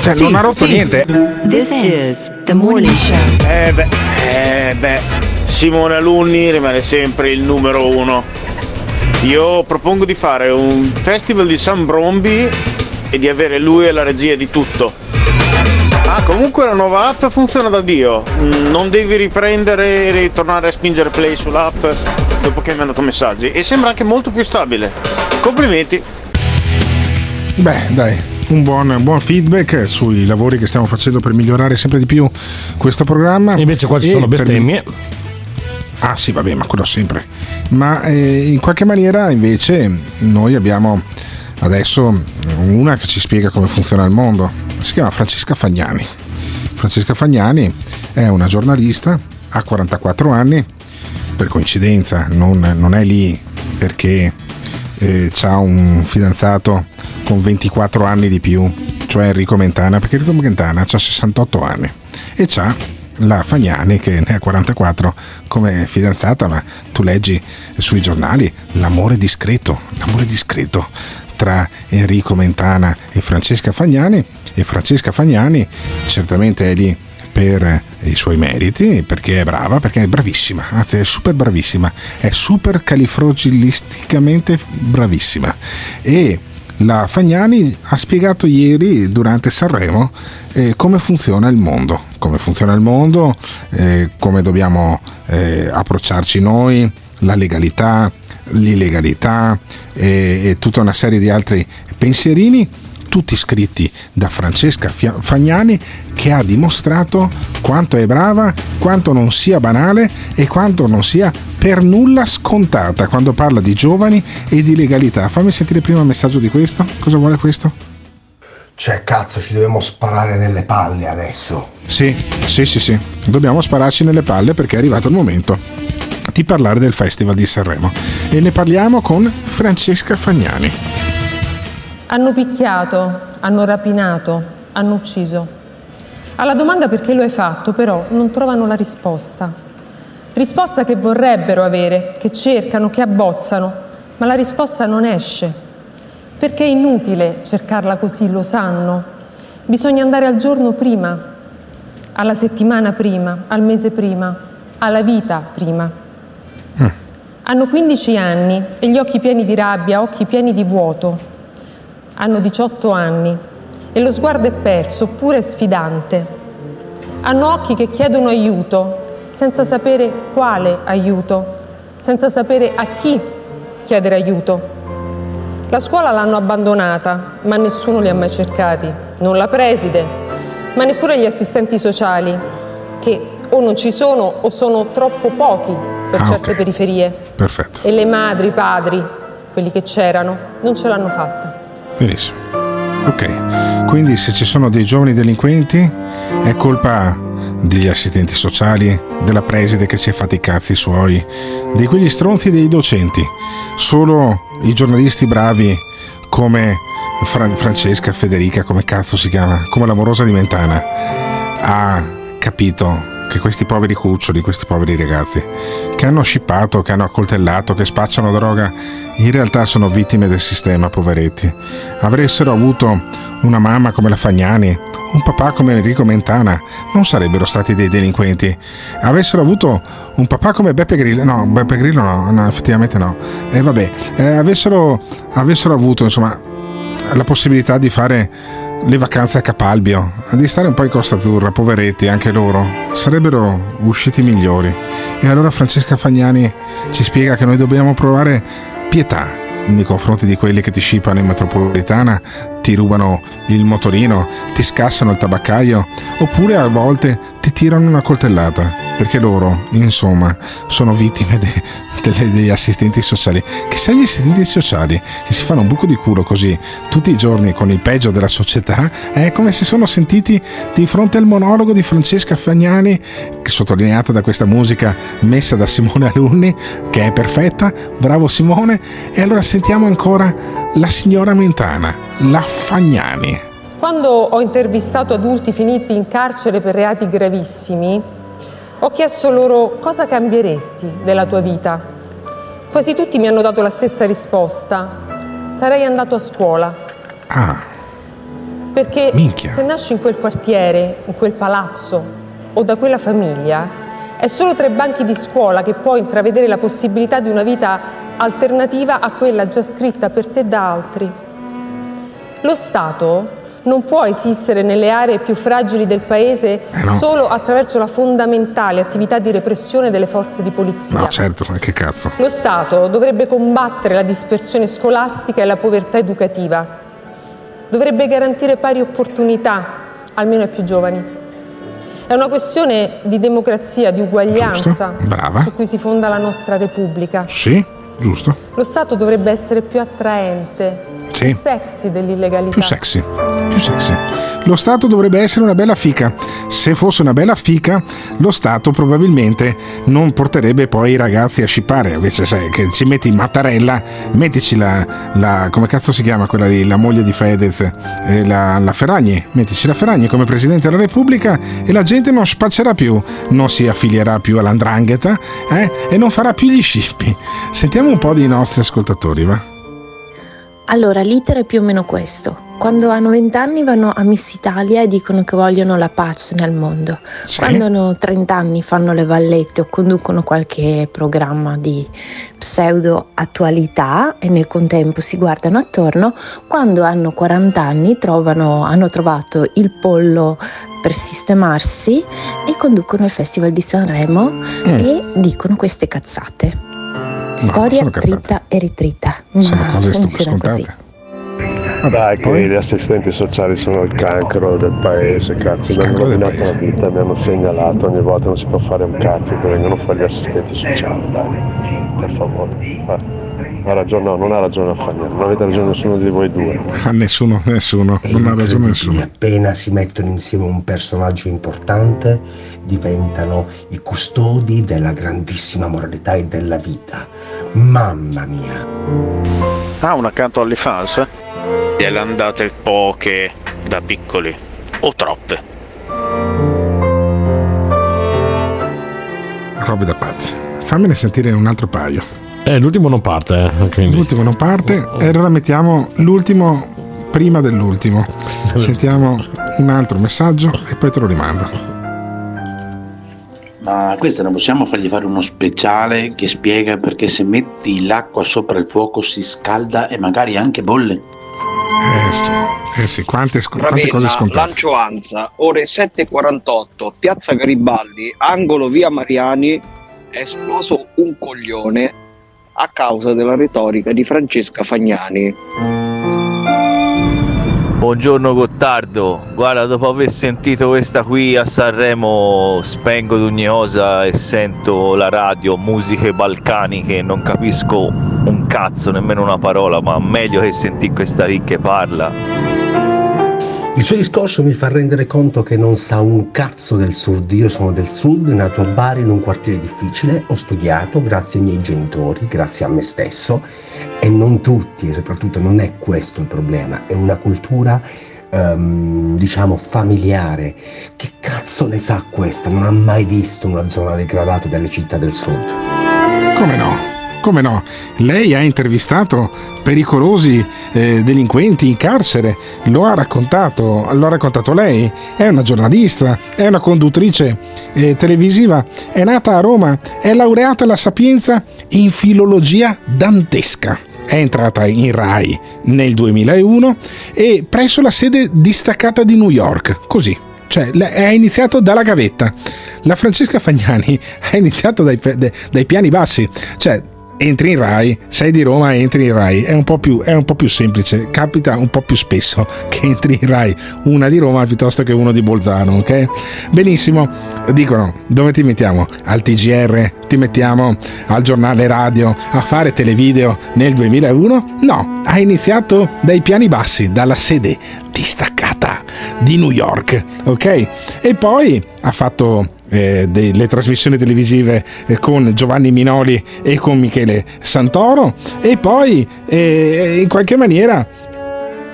cioè, Sì, non ha rotto sì. niente. This is the morning show. Eh beh, eh beh, Simone Alunni rimane sempre il numero uno. Io propongo di fare un festival di San Brombi e di avere lui alla regia di tutto. Ah, comunque la nuova app funziona da Dio. Mm, Non devi riprendere e ritornare a spingere play sull'app dopo che mi hanno dato messaggi. E sembra anche molto più stabile. Complimenti. Beh, dai, un buon, un buon feedback sui lavori che stiamo facendo per migliorare sempre di più questo programma. Invece qua ci E sono per- bestemmie. Ah sì, vabbè, ma quello sempre. Ma eh, in qualche maniera invece noi abbiamo adesso una che ci spiega come funziona il mondo. Si chiama Francesca Fagnani. Francesca Fagnani è una giornalista, ha 44 anni, per coincidenza non, non è lì perché ha un fidanzato con 24 anni di più, cioè Enrico Mentana, perché Enrico Mentana ha 68 anni e c'ha la Fagnani che ne ha 44 come fidanzata, ma tu leggi sui giornali l'amore discreto, l'amore discreto tra Enrico Mentana e Francesca Fagnani e Francesca Fagnani certamente è lì per i suoi meriti, perché è brava, perché è bravissima, anzi è super bravissima, è super califrogilisticamente bravissima. E la Fagnani ha spiegato ieri durante Sanremo eh, come funziona il mondo, come funziona il mondo, eh, come dobbiamo eh, approcciarci noi, la legalità, l'illegalità e, e tutta una serie di altri pensierini, tutti scritti da Francesca Fagnani che ha dimostrato quanto è brava, quanto non sia banale e quanto non sia per nulla scontata quando parla di giovani e di legalità. Fammi sentire prima il messaggio di questo. Cosa vuole questo? Cioè, cazzo, ci dobbiamo sparare nelle palle adesso. Sì, sì, sì, sì. Dobbiamo spararci nelle palle perché è arrivato il momento di parlare del Festival di Sanremo. E ne parliamo con Francesca Fagnani. Hanno picchiato, hanno rapinato, hanno ucciso. Alla domanda perché lo hai fatto, però, non trovano la risposta. Risposta che vorrebbero avere, che cercano, che abbozzano, ma la risposta non esce. Perché è inutile cercarla così, lo sanno. Bisogna andare al giorno prima, alla settimana prima, al mese prima, alla vita prima. Hanno 15 anni e gli occhi pieni di rabbia, occhi pieni di vuoto. Hanno 18 anni e lo sguardo è perso, oppure sfidante. Hanno occhi che chiedono aiuto, senza sapere quale aiuto, senza sapere a chi chiedere aiuto. La scuola l'hanno abbandonata, ma nessuno li ha mai cercati, non la preside, ma neppure gli assistenti sociali, che o non ci sono o sono troppo pochi per Ah, certe ok. periferie. Perfetto, E le madri, i padri, quelli che c'erano, non ce l'hanno fatta. benissimo. Ok, quindi se ci sono dei giovani delinquenti è colpa degli assistenti sociali, della preside che si è fatti i cazzi suoi, di quegli stronzi dei docenti. Solo i giornalisti bravi come Fra- Francesca Federica, come cazzo si chiama, come l'amorosa di Mentana, ha capito che questi poveri cuccioli, questi poveri ragazzi, che hanno scippato, che hanno accoltellato, che spacciano droga, in realtà sono vittime del sistema, poveretti. Avessero avuto una mamma come la Fagnani, un papà come Enrico Mentana, non sarebbero stati dei delinquenti. Avessero avuto un papà come Beppe Grillo, no, Beppe Grillo no, no, effettivamente no. E vabbè, eh, avessero, avessero avuto, insomma, la possibilità di fare le vacanze a Capalbio, di stare un po' in Costa Azzurra, poveretti, anche loro, sarebbero usciti migliori. E allora Francesca Fagnani ci spiega che noi dobbiamo provare pietà nei confronti di quelli che ti scippano in metropolitana, ti rubano il motorino, ti scassano il tabaccaio, oppure a volte ti tirano una coltellata, perché loro, insomma, sono vittime de- delle- degli assistenti sociali. Che se gli assistenti sociali che si fanno un buco di culo così tutti i giorni con il peggio della società, è come se sono sentiti di fronte al monologo di Francesca Fagnani, sottolineata da questa musica messa da Simone Alunni, che è perfetta, bravo Simone, e allora sentiamo ancora la signora Mentana, la Fagnani. Quando ho intervistato adulti finiti in carcere per reati gravissimi, ho chiesto loro cosa cambieresti della tua vita. Quasi tutti mi hanno dato la stessa risposta. Sarei andato a scuola. Ah, Perché Minchia. se nasci in quel quartiere, in quel palazzo o da quella famiglia, è solo tra i banchi di scuola che puoi intravedere la possibilità di una vita alternativa a quella già scritta per te da altri. Lo Stato non può esistere nelle aree più fragili del paese Eh no. solo attraverso la fondamentale attività di repressione delle forze di polizia. no certo, ma che cazzo. Lo Stato dovrebbe combattere la dispersione scolastica e la povertà educativa. dovrebbe garantire pari opportunità, almeno ai più giovani. È una questione di democrazia, di uguaglianza su cui si fonda la nostra Repubblica. Sì, giusto. Lo Stato dovrebbe essere più attraente, Sì. più sexy dell'illegalità. Più sexy, più sexy. Lo Stato dovrebbe essere una bella fica. Se fosse una bella fica, lo Stato probabilmente non porterebbe poi i ragazzi a scippare. Invece, sai, che ci metti Mattarella, mettici la, la- come cazzo si chiama quella lì, la moglie di Fedez, eh, la, la Ferragni, mettici la Ferragni come Presidente della Repubblica e la gente non spaccerà più, non si affilierà più all'andrangheta eh, e non farà più gli scippi. Sentiamo un po' dei nostri ascoltatori, va? Allora, l'iter è più o meno questo. Quando hanno 20 anni vanno a Miss Italia e dicono che vogliono la pace nel mondo. Sì. Quando hanno 30 anni fanno le vallette o conducono qualche programma di pseudo attualità e nel contempo si guardano attorno. Quando hanno 40 anni trovano- hanno trovato il pollo per sistemarsi e conducono il Festival di Sanremo e dicono queste cazzate. Storia dritta e ritrita. Sono Ma cose funziona così. scontate. Dai, che gli assistenti sociali sono il cancro del paese, cazzo, mi hanno rovinato la vita, mi hanno segnalato, ogni volta non si può fare un cazzo, che vengono fuori gli assistenti sociali, dai, per favore. Va. Ha ragione, no, non ha ragione a Fagnano, non avete ragione nessuno di voi due. A nessuno, nessuno, non ha ragione nessuno. Appena si mettono insieme un personaggio importante, diventano i custodi della grandissima moralità e della vita. Mamma mia. Ah, un accanto alle fans? Gliele andate poche da piccoli. O troppe. Robe da pazzi. Fammene sentire un altro paio. Eh, l'ultimo non parte, eh, quindi. L'ultimo non parte e allora mettiamo l'ultimo prima dell'ultimo. *laughs* Sentiamo un altro messaggio e poi te lo rimando. Ma questo non possiamo fargli fare uno speciale che spiega perché se metti l'acqua sopra il fuoco si scalda e magari anche bolle? Eh sì, eh sì, quante, sc- quante Ravenna, cose scontate. Lancio Anza, ore 7.48, piazza Garibaldi, angolo via Mariani, è esploso un coglione a causa della retorica di Francesca Fagnani. Buongiorno Gottardo, guarda dopo aver sentito questa qui a Sanremo spengo di ogni cosa e sento la radio, musiche balcaniche, non capisco un cazzo, nemmeno una parola, ma meglio che sentì questa qui che parla. Il suo discorso mi fa rendere conto che non sa un cazzo del sud. Io sono del sud, nato a Bari in un quartiere difficile, ho studiato grazie ai miei genitori, grazie a me stesso e non tutti, e soprattutto non è questo il problema, è una cultura ehm, diciamo familiare. Che cazzo ne sa questa? Non ha mai visto una zona degradata delle città del sud. Come no? Come no? Lei ha intervistato pericolosi eh, delinquenti in carcere, lo ha raccontato, lo ha raccontato lei, è una giornalista, è una conduttrice eh, televisiva, è nata a Roma, è laureata alla Sapienza in filologia dantesca. È entrata in RAI nel 2001 e presso la sede distaccata di New York, così. Cioè, ha iniziato dalla gavetta. La Francesca Fagnani *laughs* ha iniziato dai, dai piani bassi. Cioè, entri in Rai, sei di Roma, entri in Rai. È un, po più, è un po' più semplice, capita un po' più spesso *laughs* che entri in Rai una di Roma piuttosto che uno di Bolzano, ok? Benissimo, dicono dove ti mettiamo? Al TGR? Ti mettiamo al giornale radio a fare televideo nel 2001? No, ha iniziato dai piani bassi, dalla sede distaccata di New York, ok? E poi ha fatto eh, delle trasmissioni televisive eh, con Giovanni Minoli e con Michele Santoro. E poi eh, in qualche maniera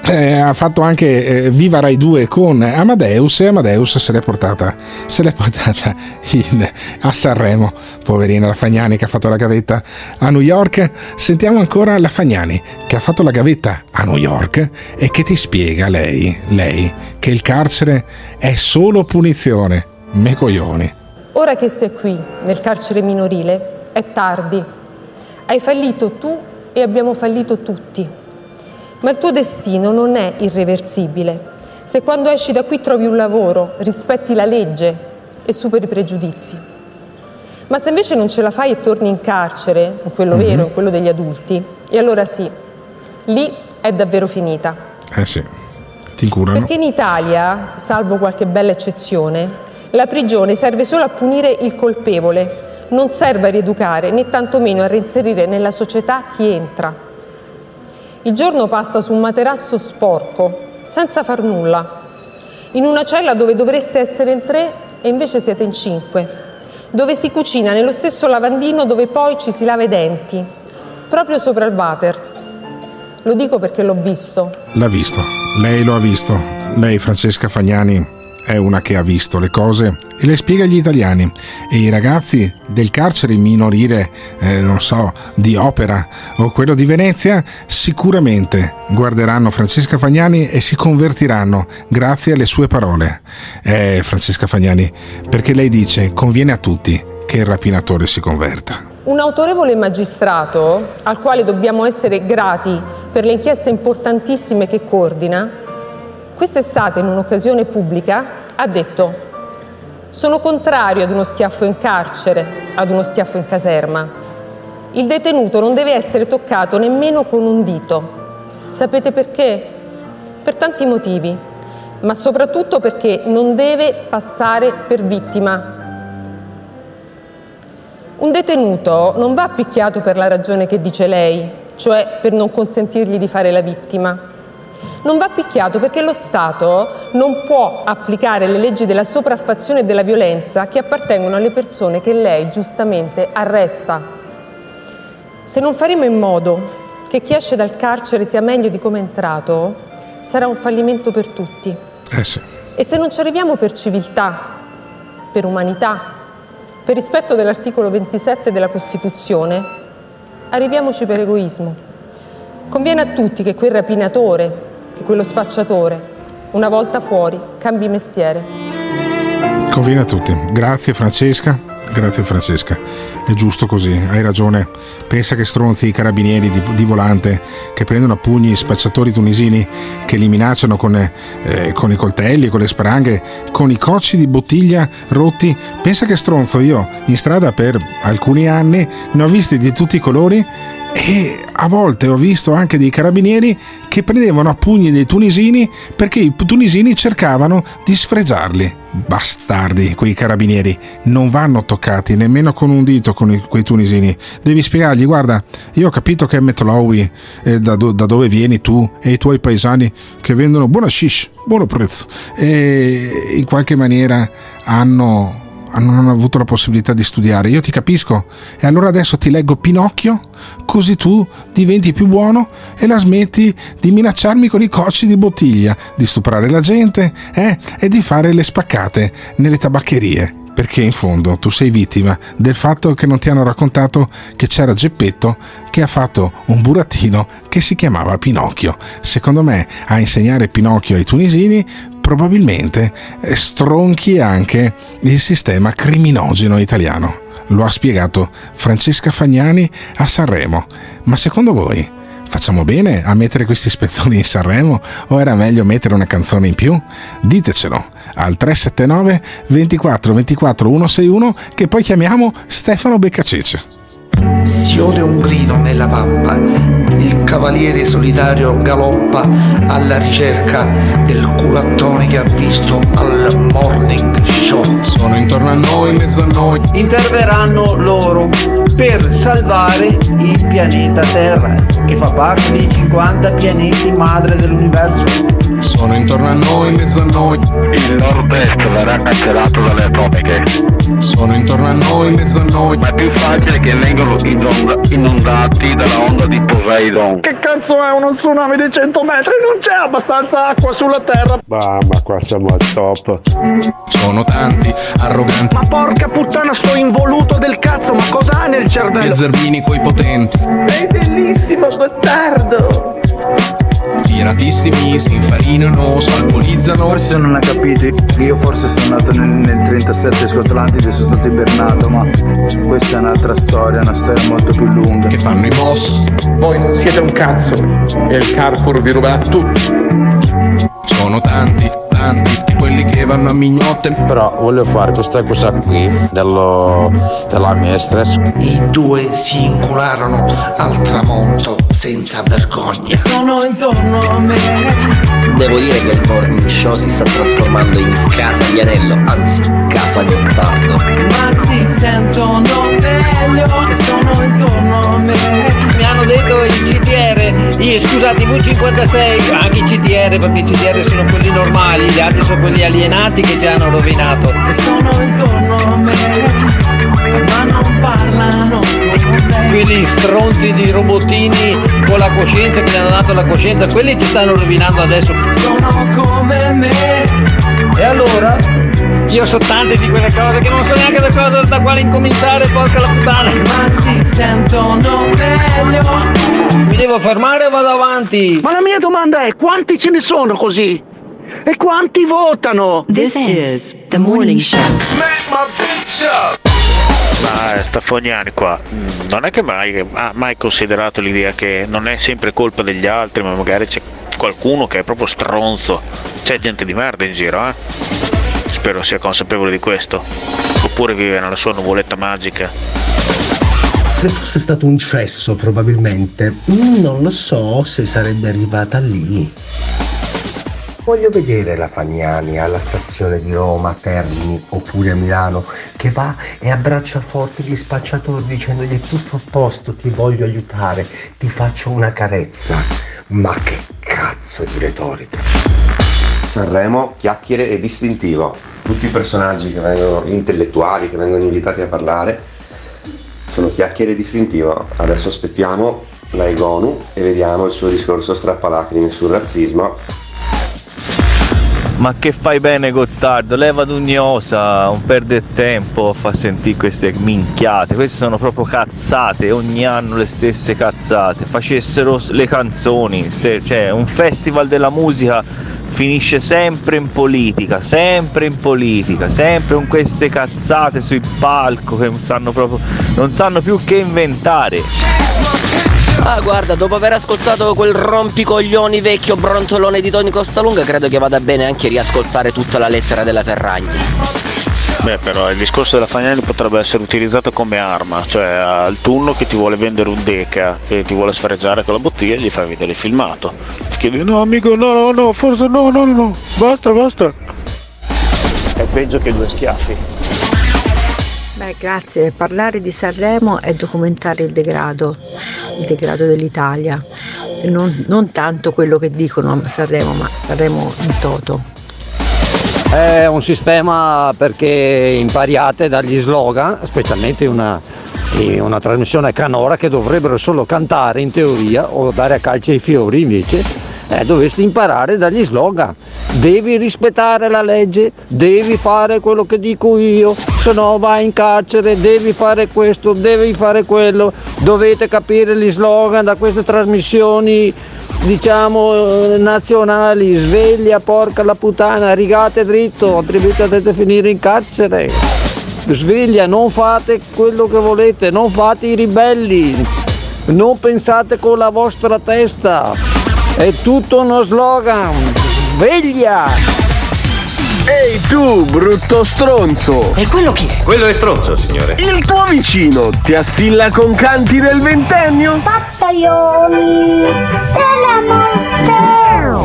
eh, ha fatto anche eh, Viva Rai 2 con Amadeus e Amadeus se l'è portata, se l'è portata in- a Sanremo. Poverina la Fagnani che ha fatto la gavetta a New York. Sentiamo ancora la Fagnani che ha fatto la gavetta a New York e che ti spiega lei, lei che il carcere è solo punizione me coglioni Ora che sei qui, nel carcere minorile, è tardi. Hai fallito tu e abbiamo fallito tutti. Ma il tuo destino non è irreversibile. Se quando esci da qui trovi un lavoro, rispetti la legge e superi i pregiudizi. Ma se invece non ce la fai e torni in carcere, in quello Mhm. vero, in quello degli adulti, e allora sì, lì è davvero finita. eh sì Ti incurano. Perché in Italia, salvo qualche bella eccezione, la prigione serve solo a punire il colpevole, non serve a rieducare né tantomeno a reinserire nella società chi entra. Il giorno passa su un materasso sporco, senza far nulla, in una cella dove dovreste essere in tre e invece siete in cinque, dove si cucina nello stesso lavandino dove poi ci si lava i denti, proprio sopra il water. Lo dico perché l'ho visto. L'ha visto, lei lo ha visto. Lei, Francesca Fagnani, è una che ha visto le cose e le spiega agli italiani. E i ragazzi del carcere minorile, eh, non so, di Opera o quello di Venezia, sicuramente guarderanno Francesca Fagnani e si convertiranno grazie alle sue parole. Eh, Francesca Fagnani, perché lei dice conviene a tutti che il rapinatore si converta. Un autorevole magistrato, al quale dobbiamo essere grati per le inchieste importantissime che coordina, quest'estate in un'occasione pubblica ha detto sono contrario ad uno schiaffo in carcere, ad uno schiaffo in caserma. Il detenuto non deve essere toccato nemmeno con un dito. Sapete perché? Per tanti motivi, ma soprattutto perché non deve passare per vittima. Un detenuto non va picchiato per la ragione che dice lei, cioè per non consentirgli di fare la vittima. Non va picchiato perché lo Stato non può applicare le leggi della sopraffazione e della violenza che appartengono alle persone che lei giustamente arresta. Se non faremo in modo che chi esce dal carcere sia meglio di come è entrato, sarà un fallimento per tutti. Eh sì. E se non ci arriviamo per civiltà, per umanità, per rispetto dell'articolo 27 della Costituzione, arriviamoci per egoismo. Conviene a tutti che quel rapinatore, che quello spacciatore, una volta fuori, cambi mestiere. Conviene a tutti. Grazie Francesca. Grazie Francesca, è giusto così, hai ragione. Pensa che stronzi i carabinieri di, di volante che prendono a pugni spacciatori tunisini che li minacciano con, eh, con i coltelli, con le spranghe, con i cocci di bottiglia rotti. Pensa che stronzo io in strada per alcuni anni ne ho visti di tutti i colori e a volte ho visto anche dei carabinieri che prendevano a pugni dei tunisini perché i tunisini cercavano di sfregiarli. Bastardi, quei carabinieri non vanno toccati nemmeno con un dito con i, quei tunisini. Devi spiegargli: guarda, io ho capito che è Metlowi, eh, da, do, da, dove vieni tu e i tuoi paesani che vendono buona shish, buono prezzo, e in qualche maniera hanno non hanno avuto la possibilità di studiare. Io ti capisco. E allora adesso ti leggo Pinocchio, così tu diventi più buono e la smetti di minacciarmi con i cocci di bottiglia, di stuprare la gente eh, e di fare le spaccate nelle tabaccherie. Perché in fondo tu sei vittima del fatto che non ti hanno raccontato che c'era Geppetto che ha fatto un burattino che si chiamava Pinocchio. Secondo me a insegnare Pinocchio ai tunisini probabilmente stronchi anche il sistema criminogeno italiano. Lo ha spiegato Francesca Fagnani a Sanremo. Ma secondo voi facciamo bene a mettere questi spezzoni in Sanremo o era meglio mettere una canzone in più? Ditecelo al 379 24 24 161 che poi chiamiamo Stefano Beccacece. Si ode un grido nella pampa, il cavaliere solitario galoppa alla ricerca del culattone che ha visto al morning show. Sono intorno a noi, in mezzo a noi. Interverranno loro per salvare il pianeta Terra, che fa parte dei 50 pianeti madre dell'universo. Sono intorno a noi, in mezzo a noi. Il nord-est verrà cancellato dalle atomiche. Sono intorno a noi, in mezzo a noi. Ma è più facile che vengano inondati dalla onda di Poseidon. Che cazzo è uno tsunami di 100 metri? Non c'è abbastanza acqua sulla terra. Ma, ma qua siamo al top. Sono tanti, arroganti. Ma porca puttana, sto involuto del cazzo, ma cosa ha nel cervello? Zerbini coi potenti. È bellissimo, Gottardo. Tiratissimi, si infarinano, salpolizzano. Forse non ha capito io forse sono nato nel, nel 37 su Atlantide sono stato ibernato, ma questa è un'altra storia, una storia molto più lunga. Che fanno i boss? Voi non siete un cazzo e il Carrefour vi ruberà tutto. Sono tanti, tanti, quelli che vanno a mignotte. Però voglio fare questa cosa qui dello, della mistress. I due si incularono al tramonto senza vergogna. Sono intorno a me. Devo dire che il morning show si sta trasformando in casa di Anello, anzi casa Gottardo. Ma si sentono meglio e sono intorno a me. Mi hanno detto il CTR, io scusate i V56, anche i CTR perché i CTR sono quelli normali, gli altri sono quelli alienati che ci hanno rovinato. E sono intorno a me. Ma non parlano con me. Quelli stronzi di robottini con la coscienza che gli hanno dato la coscienza, quelli ci stanno rovinando adesso. Sono come me. E allora? Io so tante di quelle cose che non so neanche da cosa da quale incominciare, porca la puttana. Ma si sentono meglio. Mi devo fermare o vado avanti? Ma la mia domanda è quanti ce ne sono così? E quanti votano? This is the morning show. Ma eh, Staffoniani qua, non è che mai ha mai considerato l'idea che non è sempre colpa degli altri, ma magari c'è qualcuno che è proprio stronzo. C'è gente di merda in giro, eh? Spero sia consapevole di questo. Oppure vive nella sua nuvoletta magica. Se fosse stato un cesso, probabilmente, mm, non lo so se sarebbe arrivata lì. Voglio vedere la Fagnani alla stazione di Roma, Termini oppure a Milano che va e abbraccia forte gli spacciatori dicendogli tutto a posto, ti voglio aiutare, ti faccio una carezza. Ma che cazzo di retorica. Sanremo, chiacchiere e distintivo. Tutti i personaggi che vengono, intellettuali che vengono invitati a parlare sono chiacchiere e distintivo. Adesso aspettiamo la Egonu e vediamo il suo discorso strappalacrime sul razzismo Ma che fai bene Gottardo, leva d'ugnosa, non perde tempo a far sentire queste minchiate, queste sono proprio cazzate, ogni anno le stesse cazzate, facessero le canzoni, cioè un festival della musica finisce sempre in politica, sempre in politica, sempre con queste cazzate sui palco che non sanno proprio, non sanno più che inventare. Ah guarda, dopo aver ascoltato quel rompicoglioni vecchio brontolone di Tony Costalunga, credo che vada bene anche riascoltare tutta la lettera della Ferragni. Beh, però il discorso della Fagnani potrebbe essere utilizzato come arma, cioè al turno che ti vuole vendere un deca, che ti vuole sfregiare con la bottiglia, gli fai vedere il filmato. Ti chiedi no amico, no, no, no, forse no, no, no, no, basta, basta. È peggio che due schiaffi. Beh, grazie. Parlare di Sanremo è documentare il degrado, il degrado dell'Italia. Non, non tanto quello che dicono a Sanremo, ma Sanremo in toto. È un sistema perché impariate dagli slogan, specialmente una, in una trasmissione canora che dovrebbero solo cantare in teoria o dare a calci ai fiori invece, eh, dovresti imparare dagli slogan. Devi rispettare la legge, devi fare quello che dico io, se no vai in carcere, devi fare questo, devi fare quello, dovete capire gli slogan da queste trasmissioni diciamo eh, nazionali, sveglia porca la puttana, rigate dritto, altrimenti dovete finire in carcere. Sveglia, non fate quello che volete, non fate i ribelli, non pensate con la vostra testa, è tutto uno slogan, sveglia! Ehi tu, brutto stronzo! E quello chi è? Quello è stronzo, signore. Il tuo vicino ti assilla con canti del ventennio? Pazzaioli della morte.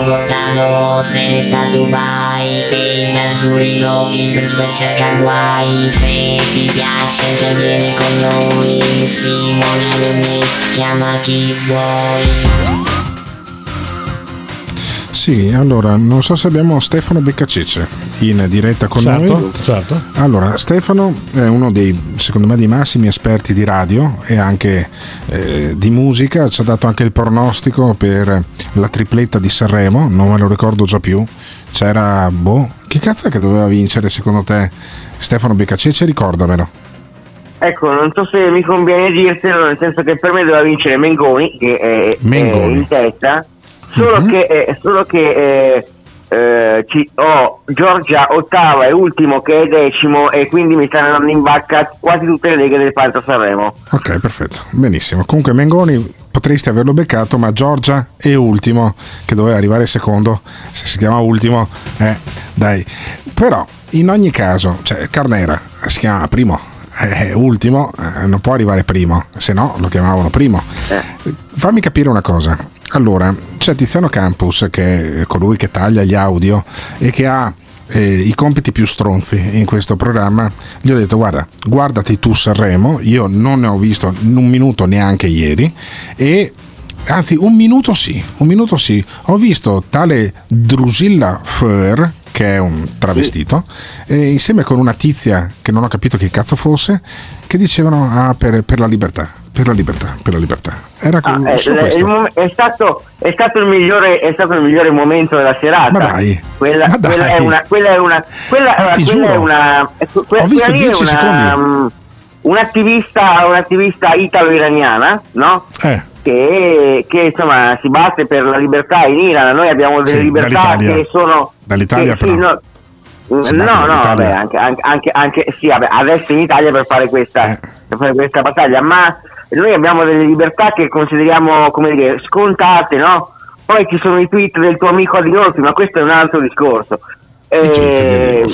Gottardo se ne sta a Dubai E da Zurigo il principe cerca guai. Se ti piace te vieni con noi. Simone Alunni chiama chi vuoi Sì, allora, non so se abbiamo Stefano Beccacece in diretta con Certo, noi. certo. Allora, Stefano è uno dei, secondo me, dei massimi esperti di radio e anche eh, di musica. Ci ha dato anche il pronostico per la tripletta di Sanremo, non me lo ricordo già più. C'era, boh, chi cazzo è che doveva vincere secondo te Stefano Beccacece? Ricordamelo. Ecco, non so se mi conviene dirtelo, nel senso che per me doveva vincere Mengoni, che è, è Mengoni. in testa, solo Mhm. che, eh, solo che eh, eh, ci- ho Giorgia ottava e ultimo che è decimo e quindi mi stanno andando in vacca quasi tutte le leghe del Palazzo Sanremo. Ok, perfetto, benissimo. Comunque Mengoni potresti averlo beccato, ma Giorgia è ultimo, che doveva arrivare secondo, se si chiama ultimo, eh, dai. Però, in ogni caso, cioè, Carnera si chiama primo, è ultimo, eh, non può arrivare primo, se no lo chiamavano primo. Fammi capire una cosa. Allora, c'è Tiziano Campus, che è colui che taglia gli audio e che ha eh, i compiti più stronzi in questo programma, gli ho detto guarda, guardati tu Sanremo, io non ne ho visto un minuto neanche ieri e anzi un minuto sì, un minuto sì, ho visto tale Drusilla Föhr che è un travestito, e insieme con una tizia che non ho capito che cazzo fosse, che dicevano ah, per, per la libertà, per la libertà, per la libertà. Era con, Eh, solo il- è, stato, è, stato il migliore, è stato il migliore momento della serata. Ma dai, Quella, ma quella dai. è una. Quella è una. Quella, Ma ti quella è giuro. una. eh, que- Ho visto quella lì è 10 una, secondi. mm, Un'attivista, un'attivista italo-iraniana, no? Eh. Che, che, insomma si batte per la libertà in Iran. Noi abbiamo delle Sì, libertà che sono. Dall'Italia sì, però. no, Si No, no, dall'Italia. vabbè, anche, anche, anche, sì, vabbè, adesso in Italia per fare, questa, Eh. per fare questa battaglia, ma noi abbiamo delle libertà che consideriamo, come dire, scontate, no? Poi ci sono i tweet del tuo amico Adinolfi, ma questo è un altro discorso. Eh,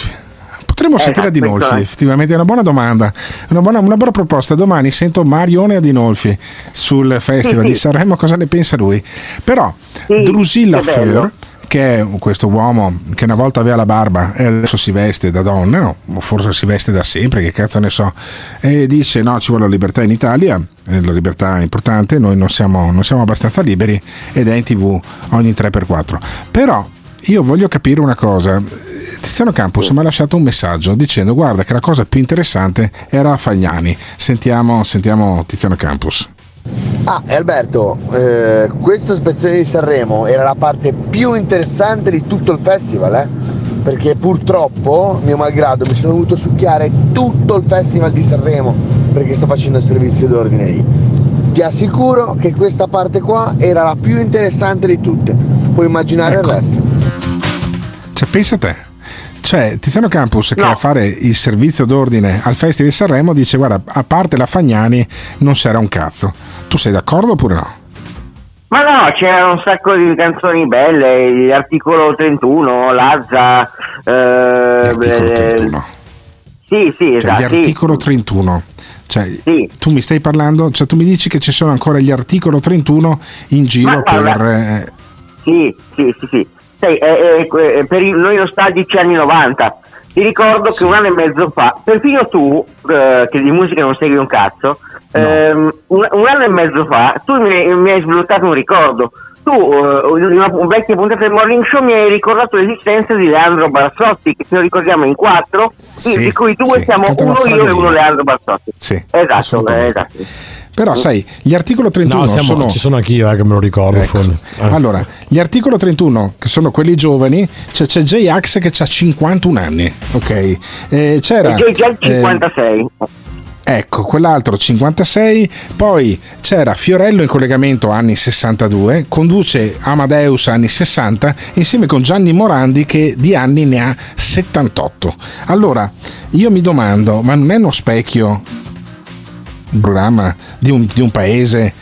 Potremmo eh, sentire esatto, Adinolfi, è. effettivamente è una buona domanda, una buona, una buona proposta. Domani sento Marione Adinolfi sul Festival Sì, di sì. Sanremo, cosa ne pensa lui? Però Drusilla. Föhr, che è questo uomo che una volta aveva la barba e adesso si veste da donna, no, forse si veste da sempre, che cazzo ne so, e dice no, ci vuole la libertà in Italia, la libertà è importante, noi non siamo, non siamo abbastanza liberi ed è in tv ogni 3x4. Però io voglio capire una cosa. Tiziano Campus mi ha lasciato un messaggio dicendo guarda che la cosa più interessante era Fagnani. Sentiamo, sentiamo Tiziano Campus. Ah, e Alberto, eh, questa spezzone di Sanremo era la parte più interessante di tutto il festival, eh? Perché purtroppo, mio malgrado, mi sono dovuto succhiare tutto il festival di Sanremo perché sto facendo il servizio d'ordine lì. Ti assicuro che questa parte qua era la più interessante di tutte. Puoi immaginare il resto. Cioè, pensa a te. Cioè, Tiziano Campus che a fare il servizio d'ordine al Festival di Sanremo dice guarda, a parte la Fagnani non c'era un cazzo. Tu sei d'accordo oppure no? Ma no, c'erano un sacco di canzoni belle, l'articolo 31, Lazza. Eh, L'articolo eh, 31. Sì, sì, Cioè, esatto. gli sì. articolo 31. Cioè, tu mi stai parlando, cioè tu mi dici che ci sono ancora gli articolo 31 in giro Ma per... eh, Sì, sì, sì, sì. Sai, eh, eh, que- per i- noi nostalgici anni 90. Ti ricordo che un anno e mezzo fa, perfino tu, eh, che di musica non segui un cazzo, ehm, un, un anno e mezzo fa, tu mi, mi hai sbloccato un ricordo. Tu, eh, in una vecchia puntata del Morning Show, mi hai ricordato l'esistenza di Leandro Barsotti, che se lo ricordiamo in quattro, Sì, di cui due sì, siamo cantava uno io e uno Leandro Barsotti. Sì, Esatto, esatto. Però sai, gli articolo 31 No, siamo- sono... Ecco. ci sono anch'io eh, che me lo ricordo. fondo. Eh. Allora, gli articolo 31, che sono quelli giovani, cioè c'è J-Ax che ha 51 anni, ok? Eh, c'era... E già il eh, 56. Ecco, quell'altro 56, poi c'era Fiorello in collegamento anni 62, conduce Amadeus anni 60 insieme con Gianni Morandi che di anni ne ha 78. Allora, io mi domando, ma non è uno specchio un programma di un, di un paese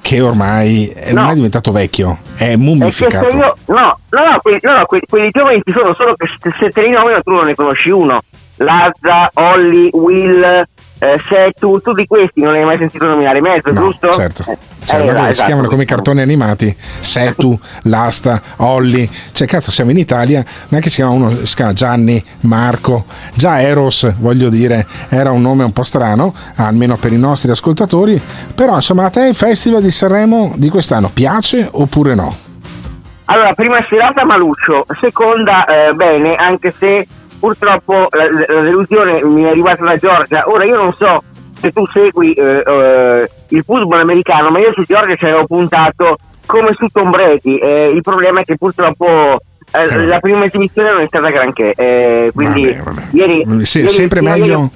che ormai No. non è diventato vecchio, è È mummificato. io, no, no, no, quelli, no, no, quelli, quelli giovani ci sono, solo che se, se te li nomino tu non ne conosci uno. Lazza, Olli, Will, eh, Setu, tu di questi non hai mai sentito nominare mezzo, No, giusto? certo. Eh, Cioè, eh, esatto. si chiamano come i cartoni animati Setu, Lasta, Olli cioè cazzo siamo in Italia non è che si chiama uno si chiama Gianni, Marco già Eros voglio dire era un nome un po' strano almeno per i nostri ascoltatori però insomma a te il festival di Sanremo di quest'anno piace oppure no? Allora, prima serata Maluccio, seconda eh, bene, anche se purtroppo la, la delusione mi è arrivata da Giorgia. Ora io non so se tu segui eh, eh, il football americano, ma io su Giorgia ci avevo puntato come su Tom Brady. Eh, il problema è che purtroppo eh, la prima esibizione non è stata granché. eh, quindi ieri, Mm, Sì, ieri- sempre ieri- meglio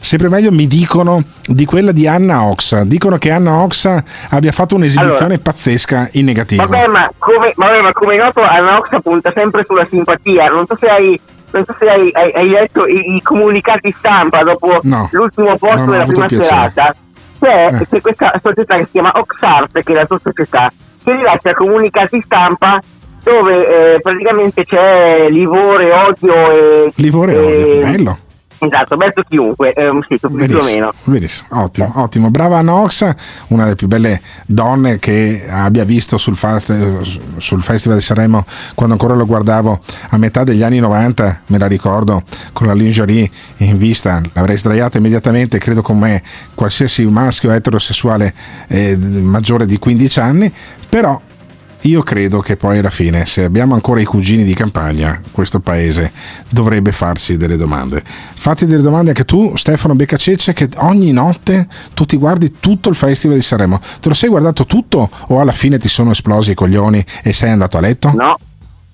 sempre meglio mi dicono di quella di Anna Oxa dicono che Anna Oxa abbia fatto un'esibizione pazzesca in negativo Vabbè, ma come, vabbè, ma come noto, Anox punta sempre sulla simpatia. Non so se hai, non so se hai, hai- hai letto i, i comunicati stampa dopo No. l'ultimo posto della prima piacere. serata. C'è, Eh. c'è questa società che si chiama Oxart, che è la tua società, che rilascia comunicati stampa dove eh, praticamente c'è livore, odio e. Livore e- odio, bello. Esatto, verso chiunque, ehm, sì, più o meno. benissimo, ottimo, ottimo. Brava Oxa, una delle più belle donne che abbia visto sul, fast- sul Festival di Sanremo quando ancora lo guardavo a metà degli anni 90, me la ricordo, con la lingerie in vista, l'avrei sdraiata immediatamente, credo con me, qualsiasi maschio eterosessuale eh, maggiore di 15 anni, però io credo che poi alla fine, se abbiamo ancora i cugini di campagna, questo paese dovrebbe farsi delle domande. Fatti delle domande anche tu, Stefano Beccacece, che ogni notte tu ti guardi tutto il Festival di Sanremo. Te lo sei guardato tutto o alla fine ti sono esplosi i coglioni e sei andato a letto? No.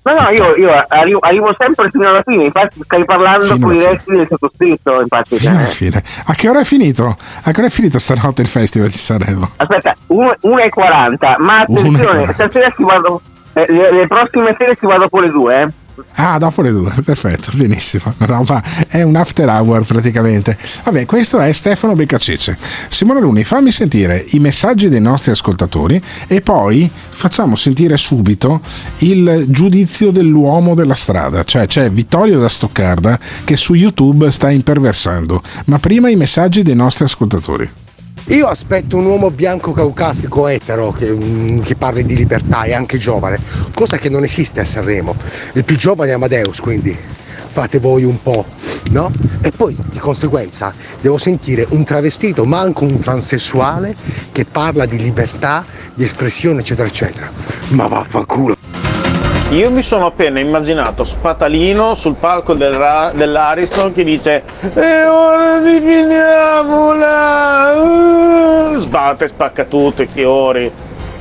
No, no, io, io arrivo, arrivo sempre fino alla fine, infatti stai parlando Fino con i resti del sottoscritto, infatti. Fino alla eh. fine. A che ora è finito? A che ora è finito stanotte il Festival di Sanremo? Aspetta, 1,40, ma attenzione, 1,40. stasera si va dopo, eh, le, le prossime sere si va dopo le due, eh. Ah, dopo le due, perfetto, benissimo. Roba- è un after hour praticamente. Vabbè, questo è Stefano Beccacece. Simone Luni, fammi sentire i messaggi dei nostri ascoltatori e poi facciamo sentire subito il giudizio dell'uomo della strada. Cioè c'è Vittorio da Stoccarda che su YouTube sta imperversando. Ma prima i messaggi dei nostri ascoltatori. Io aspetto un uomo bianco caucasico etero che, mm, che parli di libertà e anche giovane, cosa che non esiste a Sanremo. Il più giovane è Amadeus, quindi fate voi un po', no? E poi di conseguenza devo sentire un travestito, ma anche un transessuale che parla di libertà, di espressione, eccetera, eccetera. Ma vaffanculo. Io mi sono appena immaginato Spatalino sul palco del Ra- dell'Ariston che dice E ora di finiamola! Uh! Sbatte, spacca tutto, i fiori.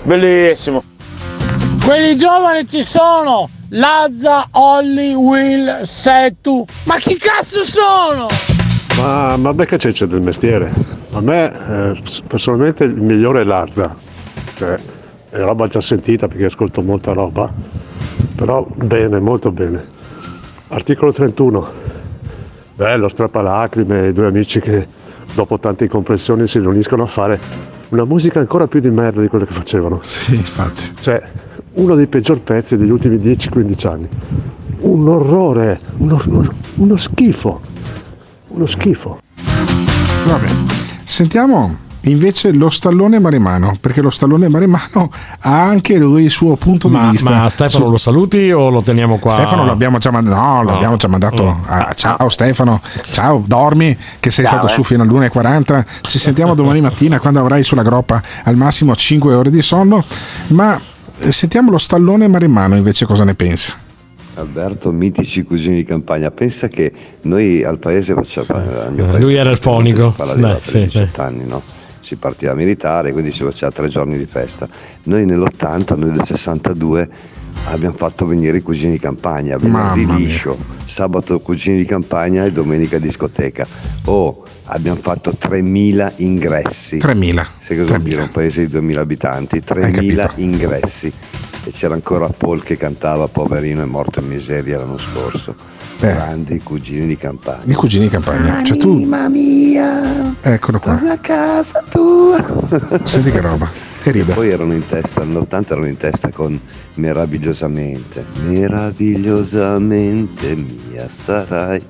Bellissimo. Quelli giovani ci sono! Lazza, Olli, Will, Setu. Ma chi cazzo sono? Ma, ma becca c'è del mestiere. A me eh, personalmente il migliore è Lazza. Cioè, è roba già sentita perché ascolto molta roba. Però bene, molto bene. Articolo 31. Bello, strappalacrime, i due amici che dopo tante incomprensioni si riuniscono a fare una musica ancora più di merda di quelle che facevano. *laughs* Sì, infatti. Cioè, uno dei peggior pezzi degli ultimi 10-15 anni. Un orrore, uno, uno- uno schifo. Uno schifo. Vabbè, sentiamo invece lo stallone maremano, perché lo stallone maremano ha anche lui il suo punto Ma, di vista. ma Stefano su- lo saluti o lo teniamo qua? Stefano l'abbiamo già mandato, no, No. l'abbiamo già mandato. Mm. a- ciao Stefano, ciao, dormi che sei Ciao, stato eh. su fino all'1.40. Ci sentiamo domani mattina quando avrai sulla groppa al massimo 5 ore di sonno. Ma eh, sentiamo lo stallone maremano invece cosa ne pensa. Alberto, mitici cugini di campagna, pensa che noi al paese facciamo... Eh, paese lui era il fonico. Beh, sì, per sì. 17 anni, no? Si partiva militare, quindi si faceva tre giorni di festa. Noi nell'80, noi del 62, abbiamo fatto venire i cugini di campagna, venerdì liscio, sabato cugini di campagna e domenica discoteca. Oh, abbiamo fatto 3.000 ingressi. 3.000. Sai cosa dire un paese di 2.000 abitanti? 3.000 capito. ingressi. E c'era ancora Paul che cantava, poverino, è morto in miseria l'anno scorso. Beh. Grandi cugini di campagna. I cugini di campagna. Cioè tu, Anima mia, eccolo qua. torna a casa tua. *laughs* Senti che roba. E ride. Poi erano in testa, nell'80 erano in testa con Meravigliosamente. Meravigliosamente mia sarai.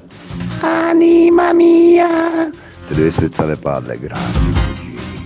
Anima mia. Ti devi strizzare le palle, grandi.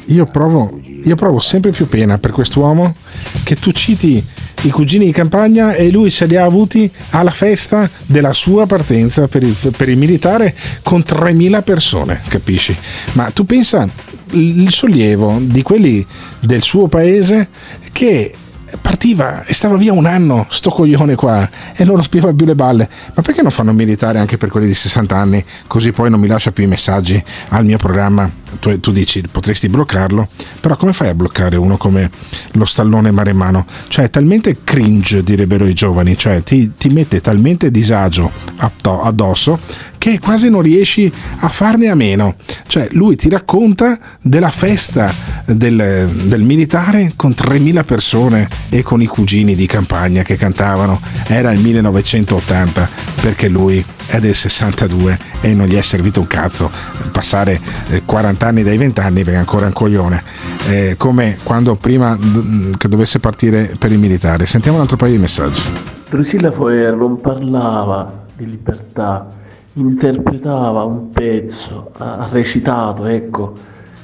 Io provo, io provo sempre più pena per quest'uomo che tu citi i cugini di campagna e lui se li ha avuti alla festa della sua partenza per il, per il militare con 3.000 persone, capisci? Ma tu pensa il sollievo di quelli del suo paese che partiva e stava via un anno, sto coglione qua, e non rompeva più le balle. Ma perché non fanno militare anche per quelli di 60 anni? Così poi non mi lascia più i messaggi al mio programma. Tu, tu dici potresti bloccarlo, però come fai a bloccare uno come lo stallone maremmano? Cioè è talmente cringe, direbbero i giovani, cioè ti, ti mette talmente disagio addosso che quasi non riesci a farne a meno. Cioè lui ti racconta della festa del, del militare con 3.000 persone e con i cugini di campagna che cantavano. Era il 1980 perché lui è del 62 e non gli è servito un cazzo passare eh, 40 anni dai 20 anni perché è ancora un coglione. Eh, come quando prima d- che dovesse partire per il militare. Sentiamo un altro paio di messaggi. Drusilla Foer non parlava di libertà, interpretava un pezzo, ha recitato, ecco,